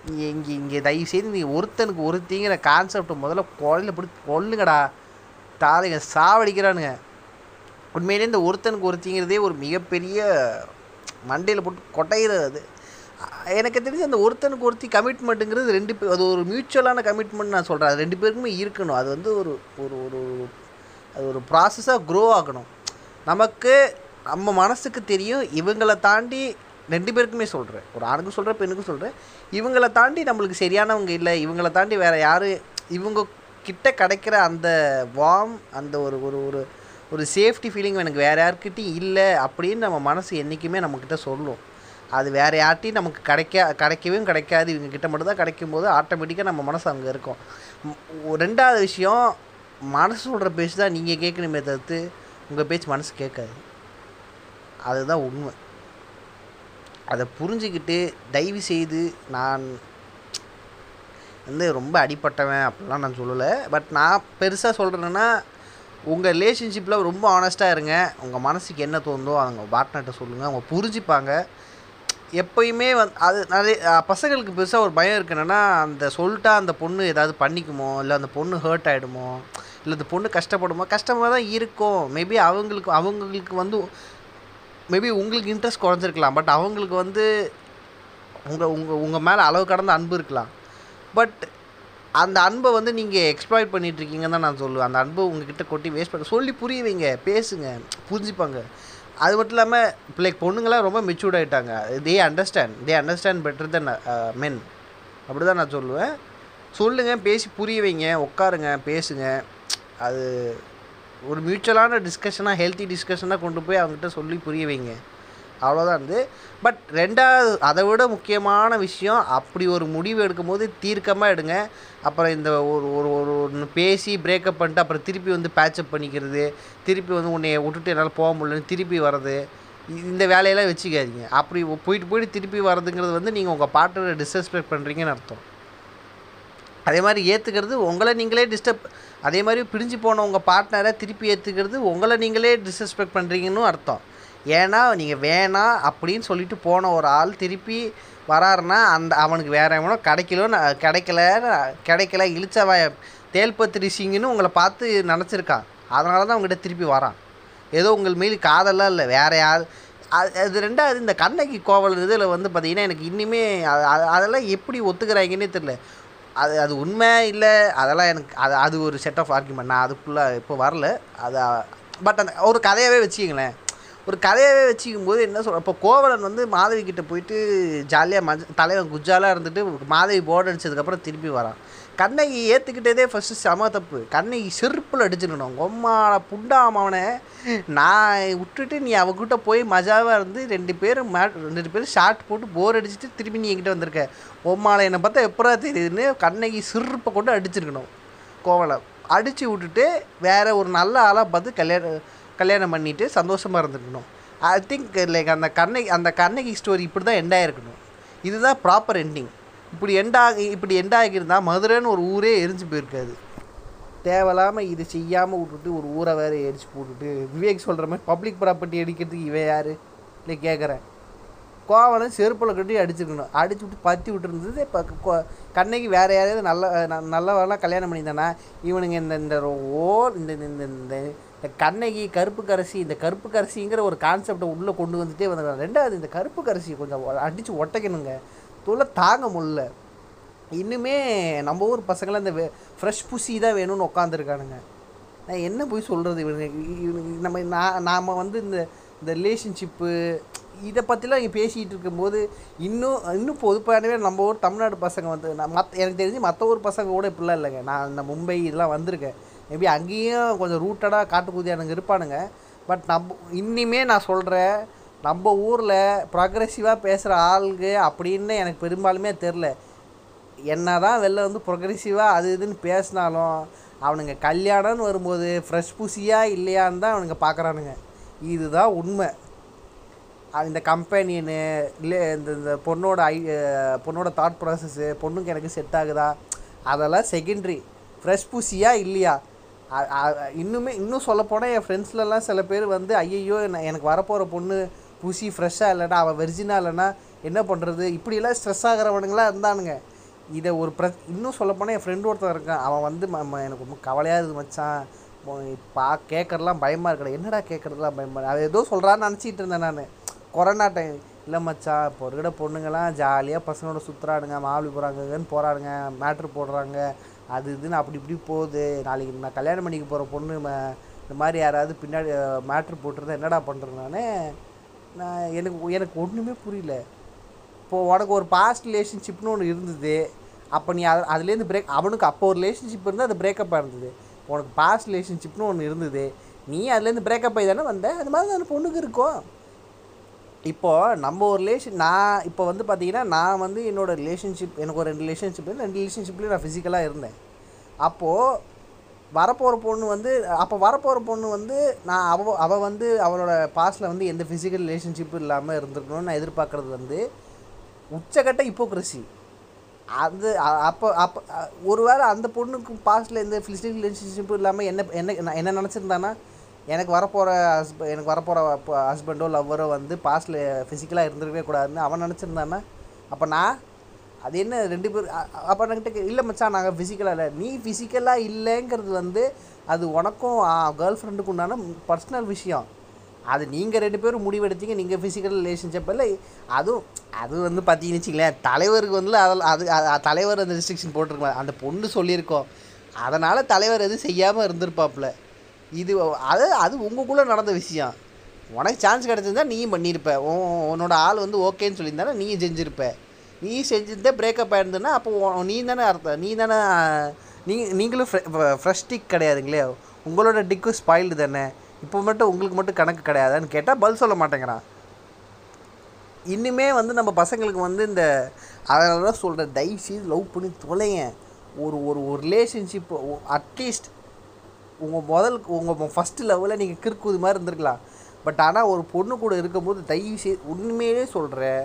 இங்கே இங்கே இங்கே தயவுசெய்து நீங்கள் ஒருத்தனுக்கு ஒருத்திங்கிற கான்செப்ட் முதல்ல கொலையில் பிடி கொல்லுங்கடா. தாலைங்க சாவடிக்கிறானுங்க. உண்மையிலே இந்த ஒருத்தனுக்கு ஒருத்திங்கிறதே ஒரு மிகப்பெரிய மண்டையில் போட்டு கொட்டையிறது அது. எனக்கு தெரிஞ்சு அந்த ஒருத்தனுக்கு ஒருத்தி கமிட்மெண்ட்டுங்கிறது ரெண்டு பேர் அது ஒரு மியூச்சுவலான கமிட்மெண்ட் நான் சொல்கிறேன் அது ரெண்டு பேருக்குமே இருக்கணும். அது வந்து ஒரு ஒரு ஒரு அது ஒரு ப்ராசஸாக க்ரோ ஆகணும். நமக்கு நம்ம மனசுக்கு தெரியும் இவங்களை தாண்டி ரெண்டு பேருக்குமே சொல்கிறேன் ஒரு ஆணுக்கும் சொல்கிறேன் பெண்ணுக்கும் சொல்கிறேன் இவங்களை தாண்டி நம்மளுக்கு சரியானவங்க இல்லை. இவங்களை தாண்டி வேறு யார் இவங்க கிட்ட கிடைக்கிற அந்த வார்ம் அந்த ஒரு ஒரு ஒரு ஒரு சேஃப்டி ஃபீலிங் எனக்கு வேறு யார்கிட்டையும் இல்லை அப்படின்னு நம்ம மனசு என்றைக்குமே நம்மக்கிட்ட சொல்லும். அது வேறு யார்ட்டையும் நமக்கு கிடைக்க கிடைக்கவும் கிடைக்காது. இவங்க கிட்ட மட்டும்தான் கிடைக்கும் போது ஆட்டோமேட்டிக்காக நம்ம மனசு அங்கே இருக்கும். ரெண்டாவது விஷயம் மனசு சொல்கிற பேச்சு தான் நீங்கள் கேட்கணுமே தவிர்த்து உங்கள் பேச்சு மனசு கேட்காது. அதுதான் உண்மை. அதை புரிஞ்சுக்கிட்டு தயவு செய்து நான் வந்து ரொம்ப அடிப்பட்டவன் அப்படிலாம் நான் சொல்லலை. பட் நான் பெருசாக சொல்கிறேன்னா உங்கள் ரிலேஷன்ஷிப்பில் ரொம்ப ஆனஸ்ட்டாக இருங்க. உங்கள் மனசுக்கு என்ன தோணுதோ அவங்க பாட்னர்கிட்ட சொல்லுங்கள் அவங்க புரிஞ்சுப்பாங்க. எப்பயுமே வந்து அது நிறைய பசங்களுக்கு பெருசாக ஒரு பயம் இருக்கு என்னென்னா அந்த சொல்லிட்டா அந்த பொண்ணு ஏதாவது பண்ணிக்குமோ? இல்லை அந்த பொண்ணு ஹர்ட் ஆகிடுமோ இல்லை அந்த பொண்ணு கஷ்டப்படுமோ? கஷ்டமாக தான் இருக்கும். மேபி அவங்களுக்கு அவங்களுக்கு வந்து மேபி உங்களுக்கு இன்ட்ரெஸ்ட் குறைஞ்சிருக்கலாம். பட் அவங்களுக்கு வந்து உங்கள் உங்கள் உங்கள் மேலே அளவு கடந்த அன்பு இருக்கலாம். பட் அந்த அன்பை வந்து நீங்கள் எக்ஸ்ப்ளாய்ட் பண்ணிகிட்ருக்கீங்கன்னு தான் நான் சொல்லுவேன். அந்த அன்பை உங்ககிட்ட கொட்டி வேஸ்ட் பண்ண சொல்லி புரிய வைங்க. பேசுங்க. புரிஞ்சுப்பாங்க. அது மட்டும் இல்லாமல் லைக் பொண்ணுங்களாம் ரொம்ப மெச்சூர்ட் ஆகிட்டாங்க they understand they understand better then men அப்படி தான் நான் சொல்லுவேன். சொல்லுங்கள் பேசி புரிய வைங்க உட்காருங்க பேசுங்க. அது ஒரு மியூச்சுவலான டிஸ்கஷனாக ஹெல்த்தி டிஸ்கஷனாக கொண்டு போய் அவங்ககிட்ட சொல்லி புரிய வைங்க. அவ்வளோதான் இருந்து பட் ரெண்டாவது அதை விட முக்கியமான விஷயம் அப்படி ஒரு முடிவு எடுக்கும்போது தீர்க்கமாக எடுங்க. அப்புறம் இந்த ஒரு ஒரு ஒரு ஒன்று பேசி பிரேக்கப் பண்ணிட்டு அப்புறம் திருப்பி வந்து பேச்சப் பண்ணிக்கிறது திருப்பி வந்து உன்னை விட்டுட்டு என்னால் போக முடியலன்னு திருப்பி வர்றது இந்த வேலையெல்லாம் வச்சுக்காதீங்க. அப்படி போயிட்டு போயிட்டு திருப்பி வர்றதுங்கிறது வந்து நீங்கள் உங்கள் பார்ட்னரை டிஸ்ரெஸ்பெக்ட் பண்ணுறீங்கன்னு அர்த்தம். அதே மாதிரி ஏற்றுக்கிறது உங்களை நீங்களே டிஸ்டர்ப் அதே மாதிரி பிரிஞ்சு போன உங்கள் பார்ட்னரை திருப்பி ஏற்றுக்கிறது உங்களை நீங்களே டிஸ்ரெஸ்பெக்ட் பண்ணுறீங்கன்னு அர்த்தம். ஏன்னா நீங்கள் வேணாம் அப்படின்னு சொல்லிட்டு போன ஒரு ஆள் திருப்பி வராருன்னா அந்த அவனுக்கு வேற எவனோ கிடைக்கலன்னு கிடைக்கல கிடைக்கல இழிச்சவாய தேல்பத்திரி சிங்குன்னு உங்களை பார்த்து நினச்சிருக்கான். அதனால தான் உங்கள்கிட்ட திருப்பி வரான். ஏதோ உங்கள் மீது காதெல்லாம் இல்லை வேற யார் அது அது ரெண்டாவது இந்த கண்ணகி கோவல் இதில் வந்து பார்த்தீங்கன்னா எனக்கு இன்னுமே அது- அதெல்லாம் எப்படி ஒத்துக்கிறாங்கன்னே தெரில அது அது உண்மை இல்லை அதெல்லாம் எனக்கு அது அது ஒரு செட் ஆஃப் ஆர்குமெண்ட் நான் அதுக்குள்ளே இப்போ வரல. அது பட் அந்த ஒரு கதையாகவே வச்சுக்கங்களேன். ஒரு கதையாகவே வச்சுக்கும் போது என்ன சொல்ற இப்போ கோவலன் வந்து மாதவி கிட்ட போயிட்டு ஜாலியாக மஞ்ச தலைவன் குஜாலாக இருந்துட்டு மாதவி போர்டு அடிச்சதுக்கப்புறம் திருப்பி வரான். கண்ணகி ஏற்றுக்கிட்டதே ஃபஸ்ட்டு செம தப்பு. கண்ணகி செருப்பில் அடிச்சிருக்கணும். கொம்மாட புண்டாமவனை நான் விட்டுட்டு நீ அவகிட்ட போய் மஜாவாக இருந்து ரெண்டு பேரும் மே ரெண்டு பேரும் ஷார்ட் போட்டு போர் அடிச்சுட்டு திருப்பி நீ என்கிட்ட வந்திருக்க. உம்மால என்னை பார்த்தா எப்படா தெரியுதுன்னு கண்ணகி சிறுப்பை கொண்டு அடிச்சிருக்கணும். கோவலை அடித்து விட்டுட்டு வேற ஒரு நல்ல ஆளாக பார்த்து கல்யாணம் கல்யாணம் பண்ணிட்டு சந்தோஷமாக இருந்திருக்கணும். ஐ திங்க் லைக் அந்த கண்ணகி அந்த கண்ணகி ஸ்டோரி இப்படி தான் எண்ட் ஆகிருக்கணும் இதுதான் ப்ராப்பர் எண்டிங் இப்படி எண்டாகி இப்படி எண்டாகியிருந்தால் மதுரைன்னு ஒரு ஊரே எரிஞ்சு போயிருக்காது. தேவையில்லாமல் இது செய்யாமல் விட்டுட்டு ஒரு ஊரை வேறு எரிச்சு போட்டுட்டு விவேக் சொல்கிற மாதிரி பப்ளிக் ப்ராப்பர்ட்டி அடிக்கிறதுக்கு இவன் யார்? இல்லை கேட்குறேன் கோவலன் செருப்பில் கட்டி அடிச்சிருக்கணும். அடிச்சு விட்டு பற்றி விட்டுருந்தது இப்போ கண்ணகி வேறு யாரையாவது நல்ல ந- நல்லவெல்லாம் கல்யாணம் பண்ணியிருந்தானா? இவனுங்க இந்த இந்த ஓ இந்த இந்த இந்த இந்த கண்ணகி கருப்பு கரசி இந்த கருப்பு கரசிங்கிற ஒரு கான்செப்டை உள்ளே கொண்டு வந்துட்டே வந்தாங்க ரெண்டாவது இந்த கருப்பு கரசி கொஞ்சம் அடித்து ஒட்டைக்கணுங்க. தொல்லை தாங்க முடில இன்னுமே நம்ம ஊர் பசங்களாம் இந்த ஃப்ரெஷ் புசி தான் வேணும்னு உட்காந்துருக்கானுங்க நான் என்ன போய் சொல்கிறது இவனுக்கு நம்ம நான் நாம் வந்து இந்த இந்த ரிலேஷன்ஷிப்பு இதை பற்றிலாம் இங்கே பேசிகிட்டு இருக்கும்போது இன்னும் இன்னும் பொதுப்பானவே நம்ம ஊர் தமிழ்நாடு பசங்க வந்து நான் மற்ற எனக்கு தெரிஞ்சு மற்ற ஊர் பசங்க கூட இப்படிலாம் இல்லைங்க. நான் இந்த மும்பை இதெல்லாம் வந்திருக்கேன். மேபி அங்கேயும் கொஞ்சம் ரூட்டடாக காட்டுக்குதியானுங்க இருப்பானுங்க. பட் நம்ம இன்னிமே நான் சொல்கிறேன் நம்ம ஊரில் ப்ரொக்ரெசிவாக பேசுகிற ஆளுங்க அப்படின்னு எனக்கு பெரும்பாலுமே தெரில என்ன தான் வெளில வந்து ப்ரொக்ரெசிவாக அது இதுன்னு பேசினாலும் அவனுங்க கல்யாணம்னு வரும்போது ஃப்ரெஷ் புசியாக இல்லையான்னு தான் அவனுங்க பார்க்குறானுங்க இதுதான் உண்மை. இந்த கம்பெனின்னு இல்லை இந்த இந்த பொண்ணோட ஐ பொண்ணோட தாட் ப்ராசஸ்ஸு பொண்ணுக்கு எனக்கு செட் ஆகுதா? அதெல்லாம் செகண்ட்ரி ஃப்ரெஷ் புசியாக இல்லையா? இன்னுமே இன்னும் சொல்லப்போனால் என் ஃப்ரெண்ட்ஸ்லலாம் சில பேர் வந்து ஐயையோ எனக்கு வரப்போகிற பொண்ணு புசி ஃப்ரெஷ்ஷாக இல்லைன்னா அவள் வெர்ஜினாக இல்லைன்னா என்ன பண்ணுறது இப்படியெல்லாம் ஸ்ட்ரெஸ் ஆகிறவனுங்களாம் இருந்தானுங்க. இதை ஒரு ப்ர இன்னும் சொல்லப்போனால் என் ஃப்ரெண்டு ஒருத்தன் இருக்கான். அவன் வந்து ம- எனக்கு ரொம்ப கவலையாக இருக்குது மச்சான். பா கேட்குறதுலாம் பயமாக இருக்கடா. என்னடா கேட்குறதுலாம் பயமாக அவன் ஏதோ சொல்கிறான்னு நினச்சிட்டு இருந்தேன் நான். கொரோனா டைம் இல்லை மச்சான் இப்போ இருக்கிற பொண்ணுங்கள்லாம் ஜாலியாக பசங்களோட சுற்றுறானுங்க போகிறாங்கன்னு போகிறானுங்க மேட்ரு போடுறாங்க. அது இதுன்னு அப்படி இப்படி போகுது. நாளைக்கு நான் கல்யாணம் பண்ணிக்க போகிற பொண்ணு இந்த மாதிரி யாராவது பின்னாடி மேட்ரு போட்டிருந்தா என்னடா பண்ணுறது நான்? நான் எனக்கு எனக்கு ஒன்றுமே புரியல. இப்போது உனக்கு ஒரு பாஸ்ட் ரிலேஷன்ஷிப்னு ஒன்று இருந்தது. அப்போ நீ அது அதுலேருந்து பிரேக் அவனுக்கு அப்போ ஒரு ரிலேஷன்ஷிப் இருந்தால் அது பிரேக்கப்பாக இருந்தது. உனக்கு பாஸ்ட் ரிலேஷன்ஷிப்னு ஒன்று இருந்தது. நீ அதுலேருந்து பிரேக்கப் ஆகி தானே வந்த? அது மாதிரி அந்த பொண்ணுக்கு இருக்கும். இப்போது நம்ம ஒரு ரிலேஷன் நான் இப்போ வந்து பார்த்தீங்கன்னா நான் வந்து என்னோடய ரிலேஷன்ஷிப் எனக்கு ஒரு ரெண்டு ரிலேஷன்ஷிப் ரெண்டு ரிலேஷன்ஷிப்லேயும் நான் ஃபிசிக்கலாக இருந்தேன். அப்போது வரப்போகிற பொண்ணு வந்து அப்போ வரப்போகிற பொண்ணு வந்து நான் அவ அவள் வந்து அவளோட பாஸ்டில் வந்து எந்த ஃபிசிக்கல் ரிலேஷன்ஷிப்பும் இல்லாமல் இருந்திருக்கணும்னு நான் எதிர்பார்க்குறது வந்து உச்சக்கட்ட ஹிப்போக்ரஸி அது அப்போ அப்போ ஒரு ஒருவேளை அந்த பொண்ணுக்கு பாஸ்டில் எந்த ஃபிசிக்கல் ரிலேஷன்ஷிப்பும் இல்லாமல் என்ன என்ன என்ன நினச்சிருந்தானா எனக்கு வரப்போகிற ஹஸ்ப எனக்கு வரப்போகிற ஹஸ்பண்டோ லவ்வரோ வந்து பாஸ்டில் ஃபிசிக்கலாக இருந்திருக்கவே கூடாதுன்னு அவன் நினச்சிருந்தானே அப்போ நான் அது என்ன ரெண்டு பேர் அப்போ என்கிட்ட இல்லை மச்சான் நாங்கள் ஃபிசிக்கலாக இல்லை. நீ ஃபிசிக்கலாக இல்லைங்கிறது வந்து அது உனக்கும் கேர்ள் ஃப்ரெண்டுக்கு உண்டான பர்சனல் விஷயம். அது நீங்கள் ரெண்டு பேரும் முடிவெடுத்தீங்க நீங்கள் ஃபிசிக்கல் ரிலேஷன்ஷிப் இல்லை அதுவும் அது வந்து பார்த்தீங்கன்னு வச்சிங்களேன் தலைவருக்கு வந்து அதில் அது தலைவர் அந்த ரெஸ்ட்ரிக்ஷன் போட்டிருக்கலாம் அந்த பொண்ணு சொல்லியிருக்கோம். அதனால் தலைவர் எதுவும் செய்யாமல் இருந்திருப்பாப்புல. இது அது அது உங்களுக்குள்ளே நடந்த விஷயம். உனக்கு சான்ஸ் கிடச்சிருந்தா நீயும் பண்ணியிருப்ப உன் உன்னோட ஆள் வந்து ஓகேன்னு சொல்லியிருந்தானே நீயும் செஞ்சுருப்ப. நீ செஞ்சிருந்தே பிரேக்கப் ஆயிருந்தனா அப்போ நீ தானே அர்த்தம். நீ தானே நீ நீங்களும் ஃப்ரெஷ் டிக் கிடையாதுங்களே உங்களோட டிக்கும் ஸ்பாயில்டு தானே. இப்போ மட்டும் உங்களுக்கு மட்டும் கணக்கு கிடையாதான்னு கேட்டால் பதில் சொல்ல மாட்டேங்கிறான். இன்னுமே வந்து நம்ம பசங்களுக்கு வந்து இந்த அதனால தான் சொல்கிறேன் தயவுசெய்து லவ் பண்ணி தொலைங்க. ஒரு ஒரு ஒரு ரிலேஷன்ஷிப் அட்லீஸ்ட் உங்கள் முதல் உங்கள் ஃபஸ்ட்டு லெவலில் நீங்கள் கிறுக்குது மாதிரி இருந்திருக்கலாம். பட் ஆனால் ஒரு பொண்ணு கூட இருக்கும்போது தயவு செய்து உண்மையிலே சொல்கிறேன்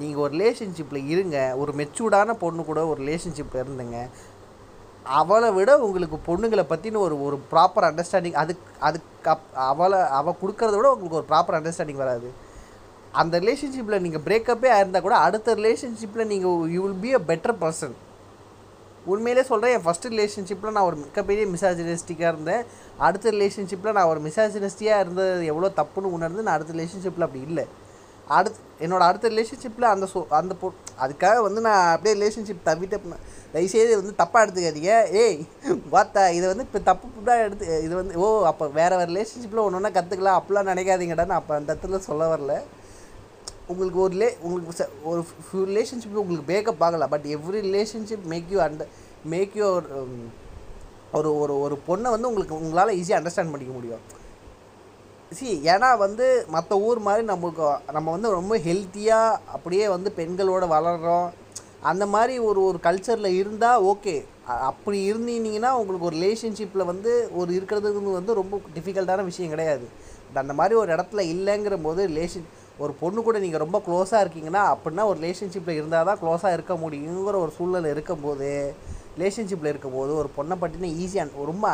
நீங்கள் ஒரு ரிலேஷன்ஷிப்பில் இருங்க. ஒரு மெச்சூர்டான பொண்ணு கூட ஒரு ரிலேஷன்ஷிப்பில் இருந்துங்க. அவளை விட உங்களுக்கு பொண்ணுங்களை பற்றின ஒரு ஒரு ப்ராப்பர் அண்டர்ஸ்டாண்டிங் அதுக்கு அதுக்கு அப் அவளை அவள் கொடுக்கறத விட உங்களுக்கு ஒரு ப்ராப்பர் அண்டர்ஸ்டாண்டிங் வராது. அந்த ரிலேஷன்ஷிப்பில் நீங்கள் பிரேக்கப்பே ஆயிருந்தால் கூட அடுத்த ரிலேஷன்ஷிப்பில் நீங்கள் you will be a better person உண்மையிலே சொல்கிறேன் என் ஃபஸ்ட்டு ரிலேஷன்ஷிப்பில் நான் ஒரு மிகப்பெரிய மிசாஜினிஸ்டிக்காக இருந்தேன். அடுத்த ரிலேஷன்ஷிப்பில் நான் ஒரு மிசாஜினிஸ்டியாக இருந்தது எவ்வளோ தப்புன்னு உணர்ந்து நான் அடுத்த ரிலேஷன்ஷிப்பில் அப்படி இல்லை. அடுத்து என்னோட அடுத்த ரிலேஷன்ஷிப்பில் அந்த சொ அந்த பொ அதுக்காக வந்து நான் அப்படியே ரிலேஷன்ஷிப் தவிட்டேன் தயவுசெய்து வந்து தப்பாக எடுத்துக்காதீங்க. ஏய் பார்த்தா இதை வந்து இப்போ தப்பு தான் எடுத்து இது வந்து ஓ அப்போ வேறு வேறு ரிலேஷன்ஷிப்பில் ஒன்று ஒன்றா கற்றுக்கலாம் அப்படிலாம் நினைக்காதீங்கடா நான் அப்போ அந்த இடத்துல சொல்ல வரல. உங்களுக்கு ஒரு லே உங்களுக்கு ஒரு ஃபியூ ரிலேஷன்ஷிப் உங்களுக்கு பேக்கப் ஆகலாம் but every relationship make you under make you ஒரு ஒரு ஒரு பொண்ணை வந்து உங்களுக்கு உங்களால் ஈஸியாக அண்டர்ஸ்டாண்ட் பண்ணிக்க முடியும். சி ஏன்னா வந்து மற்ற ஊர் மாதிரி நம்மளுக்கு நம்ம வந்து ரொம்ப ஹெல்த்தியாக அப்படியே வந்து பெண்களோட வளர்கிறோம் அந்த மாதிரி ஒரு ஒரு கல்ச்சரில் இருந்தால் ஓகே அப்படி இருந்தீங்கன்னா உங்களுக்கு ஒரு ரிலேஷன்ஷிப்பில் வந்து ஒரு இருக்கிறதுக்கு வந்து ரொம்ப டிஃபிகல்ட்டான விஷயம் கிடையாது. பட் அந்த மாதிரி ஒரு இடத்துல இல்லைங்கிற போது ரிலேஷன் ஒரு பொண்ணு கூட நீங்கள் ரொம்ப க்ளோஸாக இருக்கீங்கன்னா அப்படின்னா ஒரு ரிலேஷன்ஷிப்பில் இருந்தால் தான் க்ளோஸாக இருக்க முடியுங்கிற ஒரு சூழ்நிலை இருக்கும்போது ரிலேஷன்ஷிப்பில் இருக்கும்போது ஒரு பொண்ணை பற்றின ஈஸியாக ரொம்ப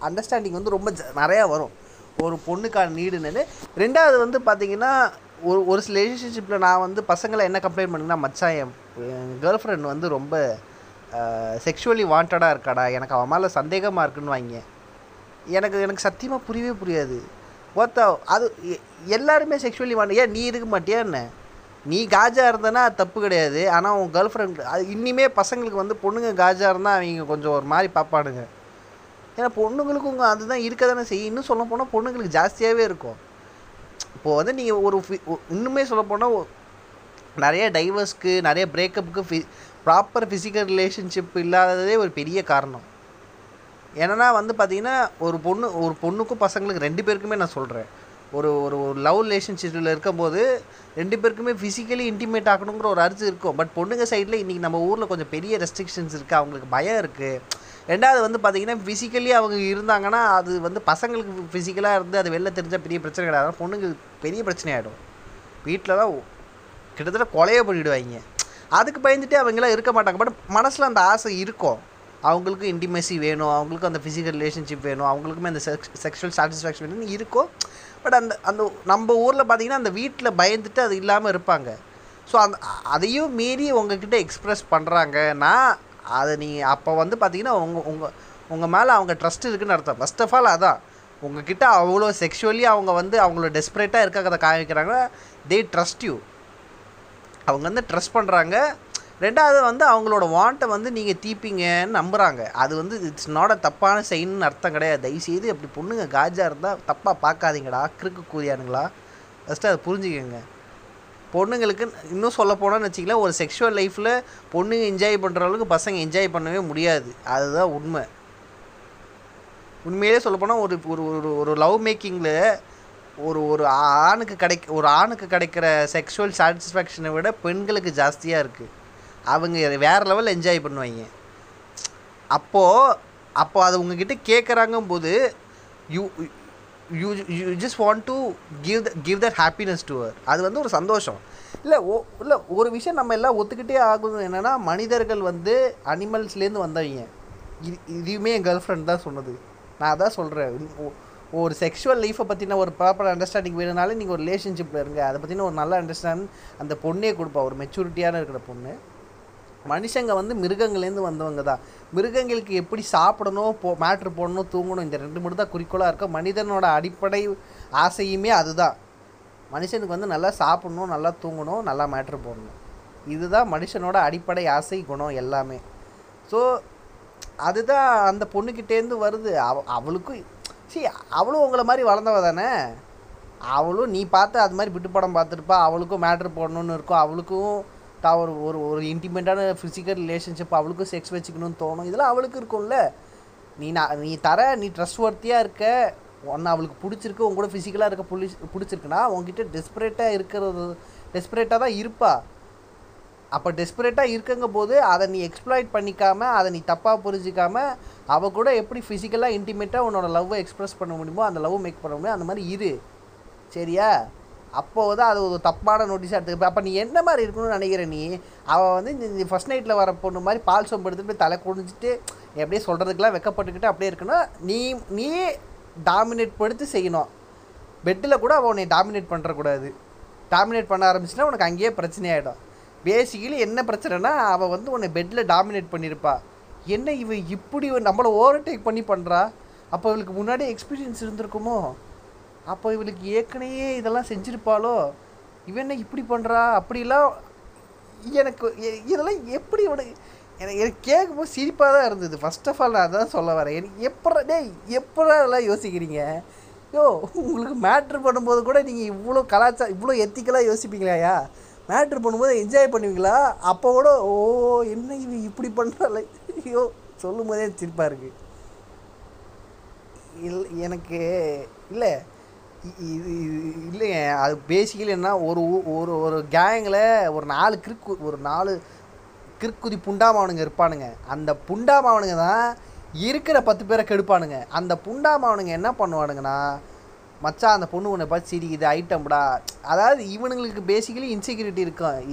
அண்டர்ஸ்டாண்டிங் வந்து ரொம்ப ஜ- நிறையா வரும். ஒரு பொண்ணுக்கான நீடுன்னு ரெண்டாவது வந்து பார்த்தீங்கன்னா ஒரு ஒரு சில ரிலேஷன்ஷிப்பில் நான் வந்து பசங்களை என்ன கம்ப்ளைண்ட் பண்ணுங்கன்னா மச்சான் என் கேர்ள் ஃப்ரெண்ட் வந்து ரொம்ப செக்ஷுவலி வாண்டடாக இருக்காடா. எனக்கு அவன் மேலே சந்தேகமாக இருக்குன்னு வாங்க. எனக்கு எனக்கு சத்தியமாக புரியவே புரியாது. ஒருத்த அது எ- எல்லாருமே செக்ஷுவலி வாண்ட ஏன் நீ இருக்க மாட்டியா என்ன? நீ காஜா இருந்தனா தப்பு கிடையாது. ஆனால் உன் கேர்ள் ஃப்ரெண்ட் அது இன்னிமே பசங்களுக்கு வந்து பொண்ணுங்க காஜா இருந்தால் அவங்க கொஞ்சம் ஒரு மாதிரி பார்ப்பானுங்க ஏன்னா பொண்ணுங்களுக்கும் அதுதான் இருக்க தானே செய்யும். இன்னும் சொல்ல போனால் பொண்ணுங்களுக்கு ஜாஸ்தியாகவே இருக்கும். இப்போது வந்து நீங்கள் ஒரு இன்னுமே சொல்ல போனால் நிறைய டைவர்ஸ்க்கு நிறைய பிரேக்கப்புக்கு ஃபி ப்ராப்பர் ஃபிசிக்கல் ரிலேஷன்ஷிப் இல்லாததே ஒரு பெரிய காரணம். என்னன்னா வந்து பார்த்தீங்கன்னா ஒரு பொண்ணு ஒரு பொண்ணுக்கும் பசங்களுக்கு ரெண்டு பேருக்குமே நான் சொல்கிறேன் ஒரு ஒரு ஒரு லவ் ரிலேஷன்ஷிப்பில் இருக்கும்போது ரெண்டு பேருக்குமே ஃபிசிக்கலி இன்டிமேட் ஆகணுங்கிற ஒரு அரிசி இருக்கும். பட் பொண்ணுங்க சைடில் இன்றைக்கி நம்ம ஊரில் கொஞ்சம் பெரிய ரெஸ்ட்ரிக்ஷன்ஸ் இருக்குது அவங்களுக்கு பயம் இருக்குது ரெண்டாவது வந்து பார்த்தீங்கன்னா ஃபிசிக்கலி அவங்க இருந்தாங்கன்னா அது வந்து பசங்களுக்கு ஃபிசிக்கலாக இருந்து அது வெளில தெரிஞ்சால் பெரிய பிரச்சனை கிடையாது. ஆனா பொண்ணுங்களுக்கு பெரிய பிரச்சனை ஆகிடும் வீட்டில் தான் கிட்டத்தட்ட கொலையை பண்ணிவிடுவாங்க அதுக்கு பயந்துட்டு அவங்களாம் இருக்க மாட்டாங்க. பட் மனசில் அந்த ஆசை இருக்கும். அவங்களுக்கும் இன்டிமேசி வேணும் அவங்களுக்கும் அந்த ஃபிசிக்கல் ரிலேஷன்ஷிப் வேணும் அவங்களுக்குமே அந்த செக்ஸ் செக்ஷுவல் சாட்டிஸ்ஃபேக்ஷன் வேணும்னு இருக்கும் பட் அந்த அந்த நம்ம ஊரில் பார்த்தீங்கன்னா அந்த வீட்டில் பயந்துட்டு அது இல்லாமல் இருப்பாங்க. ஸோ அந்த அதையும் மீறி உங்ககிட்ட எக்ஸ்ப்ரெஸ் பண்ணுறாங்கன்னா அதை நீ அப்போ வந்து பார்த்தீங்கன்னா உங்கள் உங்கள் உங்கள் மேலே அவங்க ட்ரஸ்ட் இருக்குன்னு அர்த்தம். ஃபஸ்ட் ஆஃப் ஆல் அதான். உங்ககிட்ட அவ்வளோ செக்ஷுவலி அவங்க வந்து அவங்கள டெஸ்பரேட்டாக இருக்கிறத காமிக்கிறாங்க. தே ட்ரஸ்ட் யூ அவங்க வந்து ட்ரஸ்ட் பண்ணுறாங்க ரெண்டாவது வந்து அவங்களோட வாண்ட்டை வந்து நீங்கள் தீப்பீங்கன்னு நம்புகிறாங்க அது வந்து இட்ஸ் நாட் அ தப்பான செயல்னு அர்த்தம் கிடையாது. தயவுசெய்து அப்படி பொண்ணுங்க காஜா இருந்தால் தப்பாக பார்க்காதீங்கடா கிறுக்கு கூதியானுங்களா ஃபஸ்ட்டு அதை புரிஞ்சுக்கோங்க. பொண்ணுங்களுக்கு இன்னும் சொல்ல போனோன்னு வச்சிங்களேன் ஒரு செக்ஷுவல் லைஃப்பில் பொண்ணுங்க என்ஜாய் பண்ணுற அளவுக்கு பசங்க என்ஜாய் பண்ணவே முடியாது. அதுதான் உண்மை. உண்மையிலே சொல்லப்போனால் ஒரு ஒரு ஒரு ஒரு லவ் மேக்கிங்கில் ஒரு ஒரு ஆணுக்கு கிடைக்க ஒரு ஆணுக்கு கிடைக்கிற செக்ஷுவல் சாட்டிஸ்ஃபேக்ஷனை விட பெண்களுக்கு ஜாஸ்தியாக இருக்குது அவங்க வேறு லெவலில் என்ஜாய் பண்ணுவாங்க. அப்போது அப்போ அது உங்ககிட்ட கேட்குறாங்கும் போது you you you just want to give the give that happiness to அவர் அது வந்து ஒரு சந்தோஷம். இல்லை ஓ இல்லை ஒரு விஷயம் நம்ம எல்லாம் ஒத்துக்கிட்டே ஆகணும் என்னென்னா மனிதர்கள் வந்து அனிமல்ஸ்லேருந்து வந்தவங்க. இது இதுவுமே என் கேர்ள் ஃப்ரெண்ட் தான் சொன்னது. நான் அதான் சொல்கிறேன் ஒரு செக்ஷுவல் லைஃப்பை பற்றின ஒரு ப்ராப்பர் அண்டர்ஸ்டாண்டிங் வேணும்னாலே நீங்கள் ஒரு ரிலேஷன்ஷிப்பில் இருங்க. அதை பற்றின ஒரு நல்ல அண்டர்ஸ்டாண்ட் அந்த பொண்ணே கொடுப்பா. ஒரு மெச்சூரிட்டியான இருக்கிற பொண்ணு. மனுஷங்க வந்து மிருகங்கள்லேருந்து வந்தவங்க தான். மிருகங்களுக்கு எப்படி சாப்பிடணும் போ மேட்ரு போடணும் தூங்கணும் இந்த ரெண்டு மட்டும் தான் குறிக்கோளாக இருக்கும் மனிதனோட அடிப்படை ஆசையுமே அதுதான். மனுஷனுக்கு வந்து நல்லா சாப்பிடணும் நல்லா தூங்கணும் நல்லா மேட்ரு போடணும். இதுதான் மனுஷனோட அடிப்படை ஆசை குணம் எல்லாமே. ஸோ அதுதான் அந்த பொண்ணுக்கிட்டேருந்து வருது. அவ அவளுக்கும் சரி அவளும் உங்களை மாதிரி வளர்ந்தவ தானே? அவளும் நீ பார்த்து அது மாதிரி விட்டு படம் பார்த்துருப்பா அவளுக்கும் மேட்ரு போடணும்னு இருக்கும் அவளுக்கும் தா ஒரு ஒரு ஒரு இன்டிமேட்டான ஃபிசிக்கல் ரிலேஷன்ஷிப் அவளுக்கும் செக்ஸ் வச்சுக்கணும்னு தோணும். இதெல்லாம் அவளுக்கு இருக்கும்ல. நீ நான் நீ தர நீ ட்ரஸ்ட் ஒர்த்தியாக இருக்க. ஒன்று அவளுக்கு பிடிச்சிருக்கு உங்க கூட ஃபிசிக்கலாக இருக்க புளி பிடிச்சிருக்குன்னா உங்ககிட்ட டெஸ்பரேட்டாக இருக்கிறது டெஸ்பரேட்டாக தான் இருப்பா. அப்போ டெஸ்பரேட்டாக இருக்குங்க போது அதை நீ எக்ஸ்ப்ளாய்ட் பண்ணிக்காம அதை நீ தப்பாக புரிஞ்சிக்காமல் அவ கூட எப்படி ஃபிசிக்கலாக இன்டிமேட்டாக உன்னோட லவ்வை எக்ஸ்ப்ரெஸ் பண்ண முடியுமோ அந்த லவ் மேக் பண்ண முடியும் அந்த மாதிரி இரு. சரியா? அப்போது தான் அது ஒரு தப்பான நோட்டீஸாக எடுத்துக்க அப்போ நீ என்ன மாதிரி இருக்கணும்னு நினைக்கிற நீ? அவள் வந்து இந்த ஃபஸ்ட் நைட்டில் வர பொண்ணு மாதிரி பால் சோம்பு எடுத்துகிட்டு போய் தலை குடிஞ்சிட்டு எப்படியே சொல்கிறதுக்கெல்லாம் வெக்கப்பட்டுக்கிட்டு அப்படியே இருக்கணும். நீ நீ டாமினேட் படுத்து செய்யணும். பெட்டில் கூட அவள் உன்னை டாமினேட் பண்ணுறக்கூடாது டாமினேட் பண்ண ஆரம்பிச்சுன்னா உனக்கு அங்கேயே பிரச்சனையாயிடும் பேசிக்கலி என்ன பிரச்சனைனா அவள் வந்து உன்னை பெட்டில் டாமினேட் பண்ணியிருப்பா என்ன இவ இப்படி நம்மளை ஓவர்டேக் பண்ணி பண்ணுறா அப்போ இவளுக்கு முன்னாடி எக்ஸ்பீரியன்ஸ் இருந்திருக்குமோ? அப்போ இவளுக்கு ஏற்கனவே இதெல்லாம் செஞ்சுருப்பாளோ? இவன் என்ன இப்படி பண்ணுறா அப்படிலாம் எனக்கு இதெல்லாம் எப்படி உனக்கு எனக்கு எனக்கு கேட்கும்போது சிரிப்பாக தான் இருந்தது. ஃபஸ்ட் ஆஃப் ஆல் நான் அதான் சொல்ல வரேன். எனக்கு எப்படா டேய் எப்படா இதெல்லாம் யோசிக்கிறீங்க? யோ உங்களுக்கு மேட்ரு பண்ணும்போது கூட நீங்கள் இவ்வளோ கலாச்சாரம் இவ்வளோ எத்திக்கலாக யோசிப்பீங்களாயா? மேட்ரு பண்ணும்போது என்ஜாய் பண்ணுவீங்களா? அப்போ கூட ஓ என்ன இது இப்படி பண்ணுறாள் ஐயோ சொல்லும் போதே சிரிப்பாக இருக்குது இல் எனக்கு இல்லை. இது இல்லைங்க. அது பேசிக்கலி என்ன ஒரு ஊ- ஒரு ஒரு கேங்கில் ஒரு நாலு கிறுக்கு ஒரு நாலு கிறுக்குதி புண்டாமாவனுங்க இருப்பானுங்க. அந்த புண்டாமாவனுங்க தான் இருக்கிற பத்து பேரை கெடுப்பானுங்க. அந்த புண்டாமாவனுங்க என்ன பண்ணுவானுங்கன்னா மச்சான் அந்த பொண்ணு உன்னை பார்த்து சரி இது ஐட்டம்டா அதாவது இவனுங்களுக்கு பேசிக்கலி இன்செக்யூரிட்டி இருக்கும்.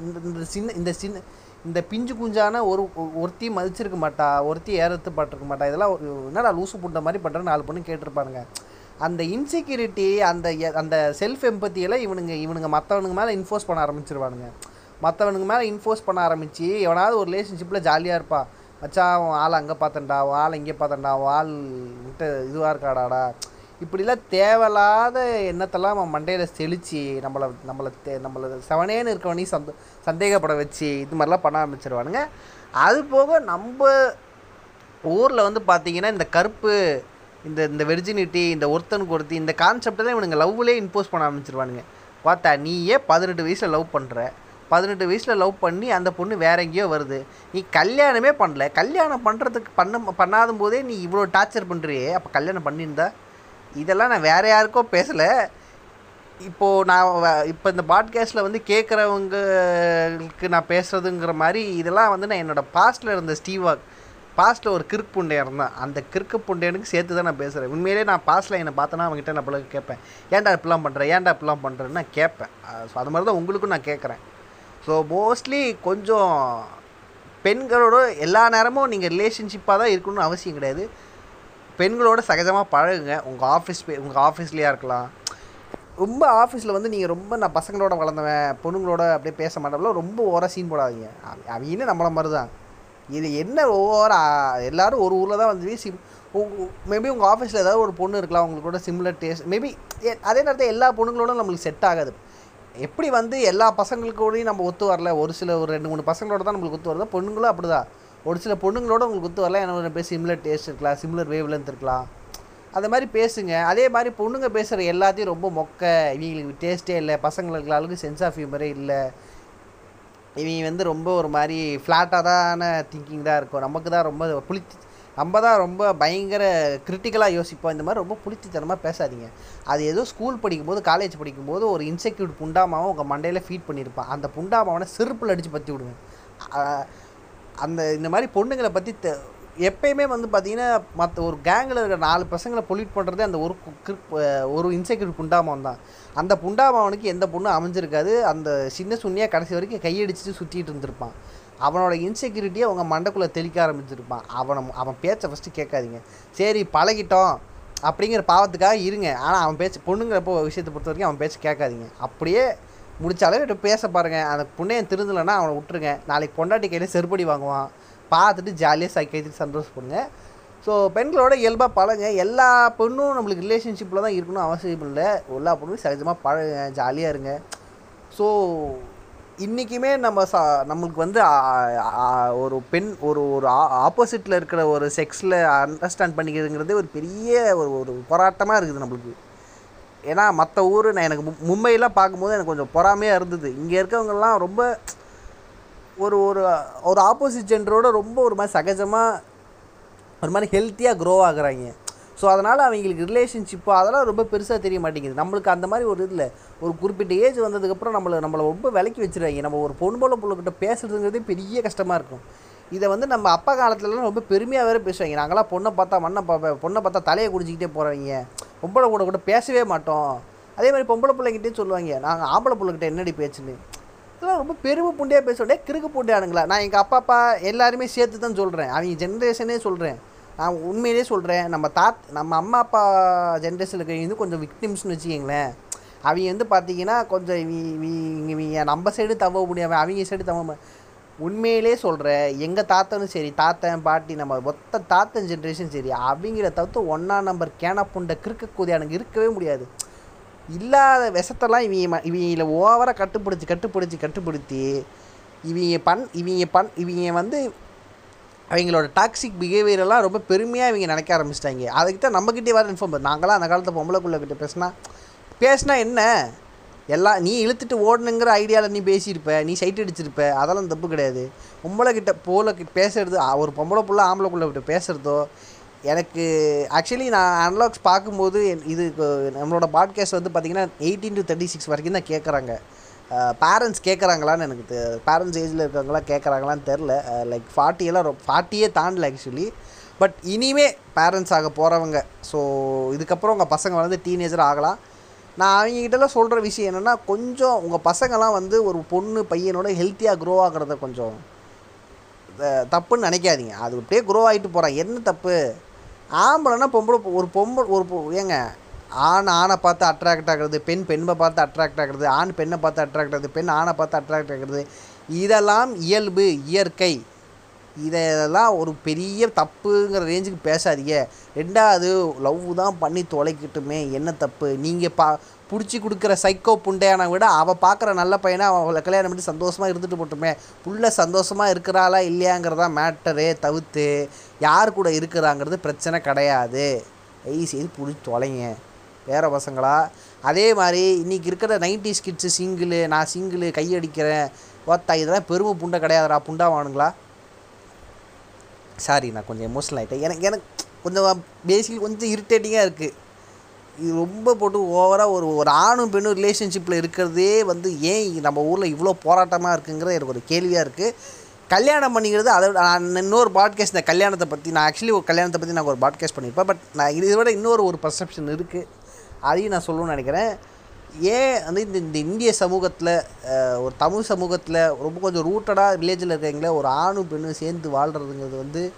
இந்த இந்த சின்ன இந்த சின்ன இந்த பிஞ்சு குஞ்சான ஒரு ஒருத்தி மதிச்சிருக்க மாட்டா ஒருத்தி ஏறத்து பட்டிருக்க மாட்டா. இதெல்லாம் என்னடா லூசு புண்ட மாதிரி பண்ணுற நாலு பொண்ணு கேட்டிருப்பானுங்க. அந்த இன்செக்யூரிட்டி அந்த எ- அந்த செல்ஃப் எம்பத்தியெல்லாம் இவனுங்க இவனுங்க மற்றவனுங்க மேலே இன்ஃபோர்ஸ் பண்ண ஆரம்பிச்சிருவானுங்க. மற்றவனுக்கு மேலே இன்ஃபோர்ஸ் பண்ண ஆரம்பித்து எவனாவது ஒரு ரிலேஷன்ஷிப்பில் ஜாலியாக இருப்பா. மச்சா அவன் ஆள் அங்கே பார்த்தேன்டா அவன் ஆள் இங்கே பார்த்தேன்டா அவன் ஆள் விட்டு இதுவாக இருக்காடாடா. இப்படிலாம் தேவையில்லாத எண்ணத்தெல்லாம் அவன் மண்டையில் செழிச்சு நம்மளை நம்மளை தே நம்மளை செவனேன்னு இருக்கவனையும் சந்த சந்தேகப்பட வச்சு இது மாதிரிலாம் பண்ண ஆரம்பிச்சிருவானுங்க. அது போக நம்ம ஊரில் வந்து பார்த்திங்கன்னா இந்த கருப்பு இந்த இந்த வெர்ஜினிட்டி இந்த ஒருத்தனுக்கு ஒருத்தி இந்த கான்செப்டெல்லாம் இவனுங்க லவ்விலே இம்போஸ் பண்ண ஆரம்பிச்சிருவானுங்க. பார்த்தா நீயே பதினெட்டு வயசில் லவ் பண்ணுற பதினெட்டு வயசில் லவ் பண்ணி அந்த பொண்ணு வேற எங்கேயோ வருது. நீ கல்யாணமே பண்ணல. கல்யாணம் பண்ணுறதுக்கு பண்ண பண்ணாத போதே நீ இவ்வளோ டார்ச்சர் பண்ணுறியே அப்போ கல்யாணம் பண்ணியிருந்தா? இதெல்லாம் நான் வேற யாருக்கோ பேசலை. இப்போது நான் இப்போ இந்த பாட்காஸ்ட்டில் வந்து கேட்குறவங்களுக்கு நான் பேசுகிறதுங்கிற மாதிரி இதெல்லாம் வந்து நான் என்னோடய பாஸ்ட்டில் இருந்த ஸ்டீவாக் பாஸ்ட்டில் ஒரு கிறுக்கு புண்டையன் இருந்தான் அந்த கிறுக்கு புண்டையனுக்கு சேர்த்து தான் நான் பேசுகிறேன் உண்மையிலே நான் பாஸ்ட்டில் என்னை பார்த்தேன்னா அவங்ககிட்ட நான் பிள்ளை கேட்பேன். ஏன்டா இப்படிலாம் பண்ணுறேன் ஏன்டா இப்படிலாம் பண்ணுறேன்னு நான் கேட்பேன். ஸோ அது மாதிரி தான் உங்களுக்கும் நான் கேட்குறேன். ஸோ மோஸ்ட்லி கொஞ்சம் பெண்களோட எல்லா நேரமும் நீங்கள் ரிலேஷன்ஷிப்பாக தான் இருக்கணும்னு அவசியம் கிடையாது. பெண்களோட சகஜமாக பழகுங்க. உங்கள் ஆஃபீஸ் உங்கள் ஆஃபீஸ்லேயா இருக்கலாம். ரொம்ப ஆஃபீஸில் வந்து நீங்கள் ரொம்ப நான் பசங்களோட வளர்ந்தவன் பொண்ணுங்களோட அப்படியே பேச மாட்டோம்ல ரொம்ப ஓர சீன் போடாதீங்க. அவ- அவங்க நம்மளை மாதிரி தான் இது என்ன ஓவரா எல்லாரும் ஒரு ஊரில் தான் வந்து சிம் மேபி உங்கள் ஆஃபீஸில் ஏதாவது ஒரு பொண்ணு இருக்கலாம் உங்களுக்கு கூட டேஸ்ட் மேபி அதே நேரத்தில் எல்லா பொண்ணுங்களோட நம்மளுக்கு செட் ஆகாது. எப்படி வந்து எல்லா பசங்களுக்கூடையும் நம்ம ஒத்து வரல ஒரு சில ஒரு ரெண்டு மூணு பசங்களோட தான் நம்மளுக்கு ஒத்து வருதோ பொண்ணுங்களும் அப்படி தான் ஒரு சில பொண்ணுங்களோட உங்களுக்கு ஒத்து வரல எனக்கு ஒரு பேர் சிம்லர் டேஸ்ட் இருக்கலாம் சிம்லர் வேவ் லென்த் இருக்கலாம். அது மாதிரி பேசுங்க. அதே மாதிரி பொண்ணுங்க பேசுகிற எல்லாத்தையும் ரொம்ப மொக்க இவங்களுக்கு டேஸ்ட்டே இல்லை பசங்களுக்கு அளவுக்கு சென்ஸ் ஆஃப் ஹியூமரே இல்லை. இவங்க வந்து ரொம்ப ஒரு மாதிரி ஃப்ளாட்டாக தான திங்கிங் தான் இருக்கும். நமக்கு தான் ரொம்ப புளித்தி நம்ம தான் ரொம்ப பயங்கர கிரிட்டிக்கலாக யோசிப்போம். இந்த மாதிரி ரொம்ப புளித்தித்தனமாக பேசாதீங்க. அது ஏதோ ஸ்கூல் படிக்கும்போது காலேஜ் படிக்கும்போது ஒரு இன்செக்யூட் புண்டாமாவை உங்கள் மண்டையில் ஃபீட் பண்ணியிருப்பான் அந்த புண்டாமாவனை செருப்பில் அடித்து பற்றி விடுங்க அந்த இந்த மாதிரி பொண்ணுங்களை பற்றி எப்பயுமே வந்து பார்த்தீங்கன்னா மற்ற ஒரு கேங்கில் இருக்கிற நாலு பசங்களை பொல்யூட் பண்ணுறதே அந்த ஒரு கு- ஒரு இன்செக்யூர் புண்டாமன் தான். அந்த புண்டாமவனுக்கு எந்த பொண்ணும் அமைஞ்சிருக்காது. அந்த சின்ன சுண்ணியாக கடைசி வரைக்கும் கையடிச்சிட்டு சுற்றிட்டு இருந்திருப்பான். அவனோட இன்செக்யூரிட்டியை அவங்க மண்டக்குள்ளே தெளிக்க ஆரம்பிச்சிருப்பான். அவனை அவன் பேச்சை ஃபஸ்ட்டு கேட்காதீங்க. சரி பழகிட்டோம். அப்படிங்கிற பாவத்துக்காக இருங்க. ஆனால் அவன் பேச்சு பொண்ணுங்கிறப்போ விஷயத்தை பொறுத்த வரைக்கும் அவன் பேச்சு கேட்காதீங்க. அப்படியே முடிச்சாலே விட்டு பேச பாருங்கள் அந்த புண்ணையன் திருந்தலைன்னா அவனை விட்டுருங்க. நாளைக்கு பொண்டாட்டி கையில் செருப்படி வாங்குவான். பார்த்துட்டு ஜாலியாக சைக்கைத்து சந்தோஷப்படுங்க ஸோ பெண்களோட இயல்பாக பழங்க எல்லா பெண்ணும் நம்மளுக்கு ரிலேஷன்ஷிப்பில் தான் இருக்கணும் அவசியம் இல்லை. எல்லா பொண்ணும் சகஜமாக பழகுங்க ஜாலியாக இருங்க. ஸோ இன்றைக்குமே நம்ம சா நம்மளுக்கு வந்து ஒரு பெண் ஒரு ஒரு ஆப்போசிட்டில் இருக்கிற ஒரு செக்ஸில் அண்டர்ஸ்டாண்ட் பண்ணிக்கிறதுங்கிறது ஒரு பெரிய ஒரு ஒரு போராட்டமாக இருக்குது நம்மளுக்கு. ஏன்னா மற்ற ஊர் நான் எனக்கு மு- மும்பையெல்லாம் பார்க்கும்போது எனக்கு கொஞ்சம் பொறாமையாக இருந்தது. இங்கே இருக்கவங்கெல்லாம் ரொம்ப ஒரு ஒரு ஒரு ஆப்போசிட் ஜென்டரோட ரொம்ப ஒரு மாதிரி சகஜமாக ஒரு மாதிரி ஹெல்த்தியாக க்ரோ ஆகுறாங்க. ஸோ அதனால் அவங்களுக்கு ரிலேஷன்ஷிப்பு அதெல்லாம் ரொம்ப பெருசாக தெரிய மாட்டேங்குது. நம்மளுக்கு அந்த மாதிரி ஒரு இதில் ஒரு குறிப்பிட்ட ஏஜ் வந்ததுக்கப்புறம் நம்மளை நம்மளை ரொம்ப விலக்கி வச்சிருவாங்க. நம்ம ஒரு பொண்ணு போல பொண்ணுக்கிட்ட பேசுறதுங்கிறதே பெரிய கஷ்டமாக இருக்கும். இதை வந்து நம்ம அப்பா காலத்துலலாம் ரொம்ப பெருமையாக வேறு பேசுவாங்க. நாங்களாம் பொண்ணை பார்த்தா மண்ணை பார்ப்பேன் பொண்ணை பார்த்தா தலையை குடிச்சிக்கிட்டே போகிறவங்க பொம்பளை கூட கூட பேசவே மாட்டோம். அதே மாதிரி பொம்பளை பிள்ளைகிட்டே சொல்லுவாங்க. நாங்கள் ஆம்பளை பிள்ளைகிட்ட என்னடி பேச்சுன்னு? இதெல்லாம் ரொம்ப பெருமை புண்டியாக பேசுகிறே கிறுக்கு புண்டியானுங்களா. நான் எங்கள் அப்பா அப்பா எல்லாருமே சேர்த்து தான் சொல்கிறேன் அவங்க ஜென்ரேஷனே சொல்கிறேன் நான் உண்மையிலே சொல்கிறேன் நம்ம தாத் நம்ம அம்மா அப்பா ஜென்ரேஷனில் இருக்கிறவங்க கொஞ்சம் விக்டிம்ஸ்னு வச்சுக்கிங்களேன். அவங்க வந்து பார்த்தீங்கன்னா கொஞ்சம் இங்கே இவங்க நம்ம சைடு தவ முடியாமல் அவங்க சைடு தவ உண்மையிலே சொல்கிறேன் எங்கள் தாத்தனும் சரி தாத்தன் பாட்டி நம்ம மொத்த தாத்தன் ஜென்ரேஷன் சரி அவங்கள தவிர்த்து ஒன்றா நம்பர் கேன புண்டை கிறுக்க கூதியானுங்க இருக்கவே முடியாது. இல்லாத விஷத்தெல்லாம் இவங்க ம- இவங்கள ஓவராக கட்டுப்படுத்தி கட்டுப்படுத்தி கட்டுப்படுத்தி இவங்க பண் இவங்க பண் இவங்க வந்து அவங்களோட டாக்ஸிக் பிஹேவியரெல்லாம் ரொம்ப பெருமையாக இவங்க நினைக்க ஆரம்பிச்சிட்டாங்க. அதுக்கு தான் நம்மக்கிட்டே வர இன்ஃபார்ம் பண்ணு. நாங்களாம் அந்த காலத்து பொம்பளைக்குள்ளே கிட்ட பேசினா பேசினா என்ன? எல்லாம் நீ இழுத்துட்டு ஓடணுங்கிற ஐடியாவில் நீ பேசியிருப்ப நீ சைட் அடிச்சிருப்ப. அதெல்லாம் தப்பு கிடையாது. பொம்பளை கிட்ட போல பேசுறது ஒரு பொம்பளை புள்ள ஆம்பளைக்குள்ளே கிட்ட பேசுகிறதோ எனக்கு ஆக்சுவலி நான் அன்லாக்ஸ் பார்க்கும்போது இது நம்மளோட பாட்காஸ்ட் வந்து பார்த்திங்கன்னா எயிட்டீன் டு தேர்ட்டி சிக்ஸ் வரைக்கும் தான் கேட்குறாங்க பேரண்ட்ஸ் கேட்குறாங்களான்னு எனக்கு பேரண்ட்ஸ் ஏஜில் இருக்கிறவங்களாம் கேட்குறாங்களான்னு தெரில. லைக் ஃபார்ட்டியெல்லாம் ரொம்ப ஃபார்ட்டியே தாண்டல ஆக்சுவலி பட் இனிமே பேரண்ட்ஸ் ஆக போகிறவங்க ஸோ இதுக்கப்புறம் உங்கள் பசங்க வந்து டீனேஜர் ஆகலாம். நான் அவங்ககிட்டலாம் சொல்கிற விஷயம் என்னென்னா கொஞ்சம் உங்கள் பசங்களாம் வந்து ஒரு பொண்ணு பையனோட ஹெல்த்தியாக க்ரோ ஆகிறத கொஞ்சம் தப்புன்னு நினைக்காதீங்க. அது அப்படியே க்ரோ ஆகிட்டு போகிறான் என்ன தப்பு? ஆம்பளைன்னா பொம்பளை ஒரு பொம்பளை ஒரு பொ- ஏங்க ஆண் ஆணை பார்த்து அட்ராக்ட் ஆகிறது பெண் பெண்ணை பார்த்து அட்ராக்ட் ஆகிறது ஆண் பெண்ணை பார்த்து அட்ராக்ட் ஆகுது பெண் ஆணை பார்த்து அட்ராக்ட் ஆகிறது இதெல்லாம் இயல்பு இயற்கை. இதெல்லாம் ஒரு பெரிய தப்புங்கிற ரேஞ்சுக்கு பேசாதீங்க. ரெண்டாவது லவ் தான் பண்ணி தொலைக்கட்டுமே. என்ன தப்பு? நீங்கள் பா பிடிச்சி கொடுக்குற சைக்கோ புண்டையான விட அவள் பார்க்குற நல்ல பையனை அவளை கல்யாணம் பண்ணி சந்தோஷமாக இருந்துட்டு போட்டுமே. புள்ள சந்தோஷமாக இருக்கிறாளா இல்லையாங்கிறதா மேட்டரே தவிர்த்து யார் கூட இருக்கிறாங்கிறது பிரச்சனை கிடையாது. தயவு செய்து பிடிச்சி தொலைங்க. வேறு பசங்களா? அதே மாதிரி இன்றைக்கி இருக்கிற நைன்டி கிட்ஸு சிங்கிளு நான் சிங்கிளு கையடிக்கிறேன். ஓத்தா இதெல்லாம் பெருமை புண்டை கிடையாதுடா புண்டாவானுங்களா? சாரி நான் கொஞ்சம் எமோஷனல் ஆகிட்டேன் எனக்கு எனக்கு கொஞ்சம் பேசிக்கலி கொஞ்சம் இரிட்டேட்டிங்காக இருக்குது இது ரொம்ப போட்டு ஓவராக ஒரு ஒரு ஆணும் பெண்ணும் ரிலேஷன்ஷிப்பில் இருக்கிறதே வந்து ஏன் நம்ம ஊரில் இவ்வளோ போராட்டமாக இருக்குங்கிற எனக்கு ஒரு கேள்வியாக இருக்குது கல்யாணம் பண்ணிக்கிறது அதை நான் இன்னொரு பாட்காஸ்ட் இந்த கல்யாணத்தை பற்றி நான் ஆக்சுவலி ஒரு கல்யாணத்தை பற்றி நான் ஒரு பாட்காஸ்ட் பண்ணியிருப்பேன் பட் நான் இதை விட இன்னொரு ஒரு பர்செப்ஷன் இருக்குது அதையும் நான் சொல்லணும்னு நினைக்கிறேன். ஏன் வந்து இந்த இந்த இந்திய சமூகத்தில் ஒரு தமிழ் சமூகத்தில் ரொம்ப கொஞ்சம் ரூட்டடாக வில்லேஜில் இருக்கிறீங்களே ஒரு ஆணும் பெண்ணும் சேர்ந்து வாழ்கிறதுங்கிறது வந்து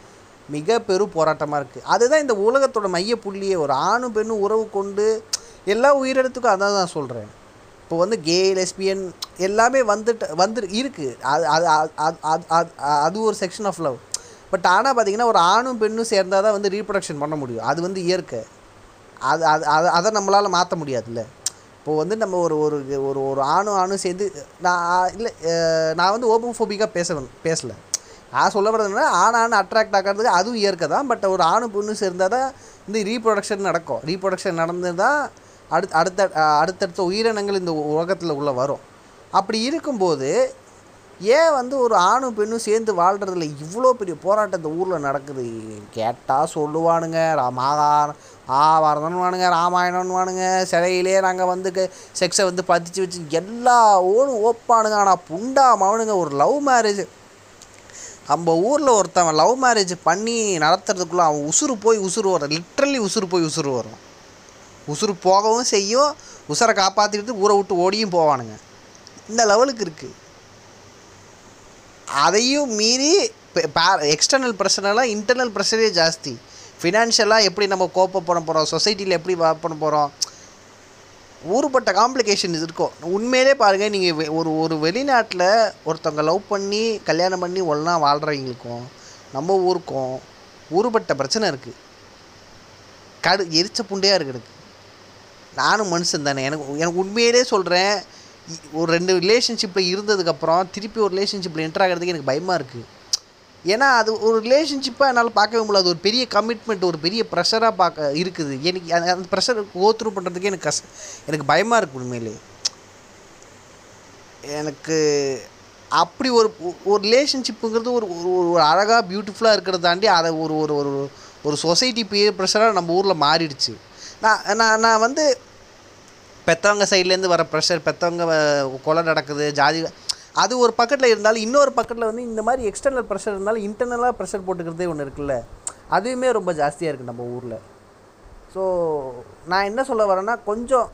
மிக பெரும் போராட்டமாக இருக்குது அதுதான் இந்த உலகத்தோட மையப்புள்ளியே ஒரு ஆணும் பெண்ணும் உறவு கொண்டு எல்லா உயிரினத்துக்கும் அதான் நான் சொல்கிறேன் இப்போ வந்து கே லெஸ்பியன் எல்லாமே வந்துட்டு வந்து இருக்குது அது அது அது- அது அது- அது- ஒரு செக்ஷன் ஆஃப் லவ் பட் ஆனால் பார்த்தீங்கன்னா ஒரு ஆணும் பெண்ணும் சேர்ந்தால் தான் வந்து ரீப்ரொடக்ஷன் பண்ண முடியும். அது வந்து இயற்கை. அது அது அது அதை நம்மளால் மாற்ற முடியாதுல்ல. இப்போது வந்து நம்ம ஒரு ஒரு ஒரு ஒரு ஆணும் ஆணும் சேர்ந்து நான் இல்லை நான் வந்து ஓபன் ஃபோபிக்காக பேச பேசலை. நான் சொல்ல வரதுன்னா ஆண் அட்ராக்ட் ஆகிறதுக்கு அதுவும் இயற்கை தான் பட் ஒரு ஆணும் பொண்ணு சேர்ந்தால் தான் இந்த ரீப்ரொடக்ஷன் நடக்கும். ரீப்ரொடக்ஷன் நடந்து தான் அடுத்த அடுத்த அடுத்தடுத்த உயிரினங்கள் இந்த உலகத்தில் உள்ளே வரும். அப்படி இருக்கும்போது ஏன் வந்து ஒரு ஆணும் பெண்ணும் சேர்ந்து வாழ்கிறதுல இவ்வளோ பெரிய போராட்டம் இந்த ஊரில் நடக்குது? கேட்டால் சொல்லுவானுங்க ராமாகா ஆவாரதன்வானுங்க ராமாயணம்னுவானுங்க சிலையிலே நாங்கள் வந்து செக்ஸை வந்து பதிச்சு வச்சு எல்லா ஓனும் ஓப்பானுங்க. ஆனால் புண்டா மவனுங்க ஒரு லவ் மேரேஜ் நம்ம ஊரில் ஒருத்தன் லவ் மேரேஜ் பண்ணி நடத்துறதுக்குள்ளே அவன் உசுறு போய் உசுறு வரும் லிட்ரலி உசுறு போய் உசுறு வரும் உசுறு போகவும் செய்யும் உசுரை காப்பாற்றிக்கிட்டு ஊரை விட்டு ஓடியும் போவானுங்க. இந்த லெவலுக்கு இருக்குது அதையும் மீறி எக்ஸ்டர்னல் பிரச்சனைலாம் இன்டர்னல் ப்ரெஷரே ஜாஸ்தி. ஃபினான்ஷியலாக எப்படி நம்ம கோப்பை பண்ண போகிறோம் சொசைட்டியில் எப்படி பண்ண போகிறோம் ஊருப்பட்ட காம்ப்ளிகேஷன் இருக்கும் உண்மையிலே பாருங்கள் நீங்கள் ஒரு ஒரு வெளிநாட்டில் ஒருத்தவங்க லவ் பண்ணி கல்யாணம் பண்ணி ஒன்றா வாழ்கிறவங்களுக்கும் நம்ம ஊருக்கும் ஊருப்பட்ட பிரச்சனை இருக்குது கடு எரிச்ச புண்டையாக இருக்கு எனக்கு. நானும் மனுஷன் தானே. எனக்கு எனக்கு உண்மையிலே சொல்கிறேன் ஒரு ரெண்டு ரிலேஷன்ஷிப்பில் இருந்ததுக்கப்புறம் திருப்பி ஒரு ரிலேஷன்ஷிப்பில் என்ட்ராகிறதுக்கு எனக்கு பயமாக இருக்குது ஏன்னா அது ஒரு ரிலேஷன்ஷிப்பாக என்னால் பார்க்கவே முடியாது ஒரு பெரிய கமிட்மெண்ட் ஒரு பெரிய ப்ரெஷராக பார்க்க இருக்குது. எனக்கு அந்த- ப்ரெஷர் கோத்ரூ பண்ணுறதுக்கே எனக்கு கஷ்ட எனக்கு பயமாக இருக்குது உண்மையிலே. எனக்கு அப்படி ஒரு ஒரு ரிலேஷன்ஷிப்புங்கிறது ஒரு ஒரு ஒரு அழகாக பியூட்டிஃபுல்லாக இருக்கிறத தாண்டி அதை ஒரு ஒரு ஒரு ஒரு சொசைட்டி பெரிய ப்ரெஷராக நம்ம ஊரில் மாறிடுச்சு. நான் நான் நான் வந்து பெற்றவங்க சைட்லேருந்து வர ப்ரெஷர் பெற்றவங்க கொலை நடக்குது ஜாதி அது ஒரு பக்கத்தில் இருந்தாலும் இன்னொரு பக்கத்தில் வந்து இந்த மாதிரி எக்ஸ்டர்னல் ப்ரெஷர் இருந்தாலும் இன்டர்னலாக ப்ரெஷர் போட்டுக்கிறதே ஒன்று இருக்குல்ல. அதுவுமே ரொம்ப ஜாஸ்தியாக இருக்குது நம்ம ஊரில். ஸோ நான் என்ன சொல்ல வரேன்னா கொஞ்சம்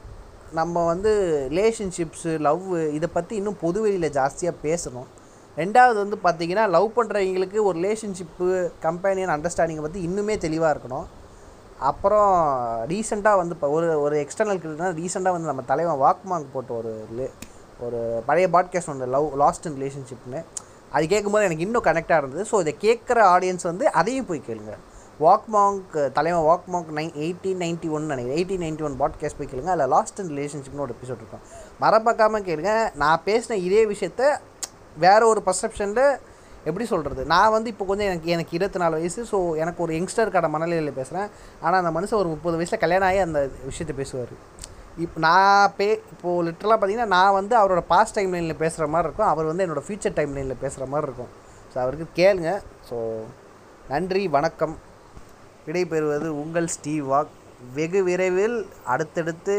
நம்ம வந்து ரிலேஷன்ஷிப்ஸு லவ் இதை பற்றி இன்னும் பொதுவெளியில் ஜாஸ்தியாக பேசணும். ரெண்டாவது வந்து பார்த்திங்கன்னா லவ் பண்ணுறவங்களுக்கு ஒரு ரிலேஷன்ஷிப்பு கம்பெனியன் அண்டர்ஸ்டாண்டிங்கை பற்றி இன்னுமே தெளிவாக இருக்கணும். அப்புறம் ரீசெண்டாக வந்து இப்போ ஒரு ஒரு எக்ஸ்டர்னல் கிட்டனா ரீசெண்டாக வந்து நம்ம தலைவன் வாக்மாங் போட்ட ஒரு ஒரு பழைய பாட்காஸ்ட் ஒன்று லவ் லாஸ்ட் இன் ரிலேஷன்ஷிப்னு அது கேட்கும்போது எனக்கு இன்னும் கனெக்டாக இருந்தது. ஸோ இதை கேட்குற ஆடியன்ஸ் வந்து அதையும் போய் கேளுங்க. வாக் வாக்மாங்க் தலைவன் வாக்மாங்க் நைன் எயிட்டீன் நைன்ட்டி ஒன் நினைக்கிறேன். எயிட்டீன் நைன்ட்டி ஒன் பாட்காஸ்ட் போய் கேளுங்க. அதில் லாஸ்ட் இன் ரிலேஷன்ஷிப்னு ஒரு எபிசோட் இருக்கும். மறப்பாக்காமல் கேளுங்க. நான் பேசின இதே விஷயத்த வேற ஒரு பர்செப்ஷனில் எப்படி சொல்கிறது நான் வந்து இப்போ கொஞ்சம் எனக்கு எனக்கு இருபத்தி நாலு வயசு. ஸோ எனக்கு ஒரு யங்ஸ்டருக்கான மனநிலையில் பேசுகிறேன் ஆனால் அந்த மனுஷன் ஒரு முப்பது வயசில் கல்யாணம் ஆகி அந்த விஷயத்தை பேசுவார். இப்போ நான் பே இப்போது லிட்டரலாக பார்த்தீங்கன்னா நான் வந்து அவரோட பாஸ்ட் டைம் லைனில் பேசுகிற மாதிரி இருக்கும். அவர் வந்து என்னோடய ஃப்யூச்சர் டைம் லைனில் பேசுகிற மாதிரி இருக்கும். ஸோ அவருக்கு கேளுங்க. ஸோ நன்றி வணக்கம். விடைபெறுவது உங்கள் ஸ்டீவ் வாக். வெகு விரைவில் அடுத்தடுத்து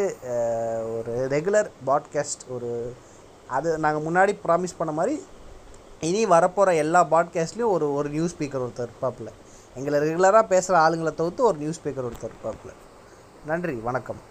ஒரு ரெகுலர் பாட்காஸ்ட் ஒரு அது நாங்கள் முன்னாடி ப்ராமிஸ் பண்ண மாதிரி இனி வரப்போகிற எல்லா பாட்காஸ்ட்லேயும் ஒரு ஒரு நியூஸ் ஸ்பீக்கர் ஒருத்தர் இருப்பாப்பில். எங்களை ரெகுலராக பேசுகிற ஆளுங்களை தவிர்த்து ஒரு நியூஸ் ஸ்பீக்கர் ஒருத்தர் இருப்பாப்பில். நன்றி வணக்கம்.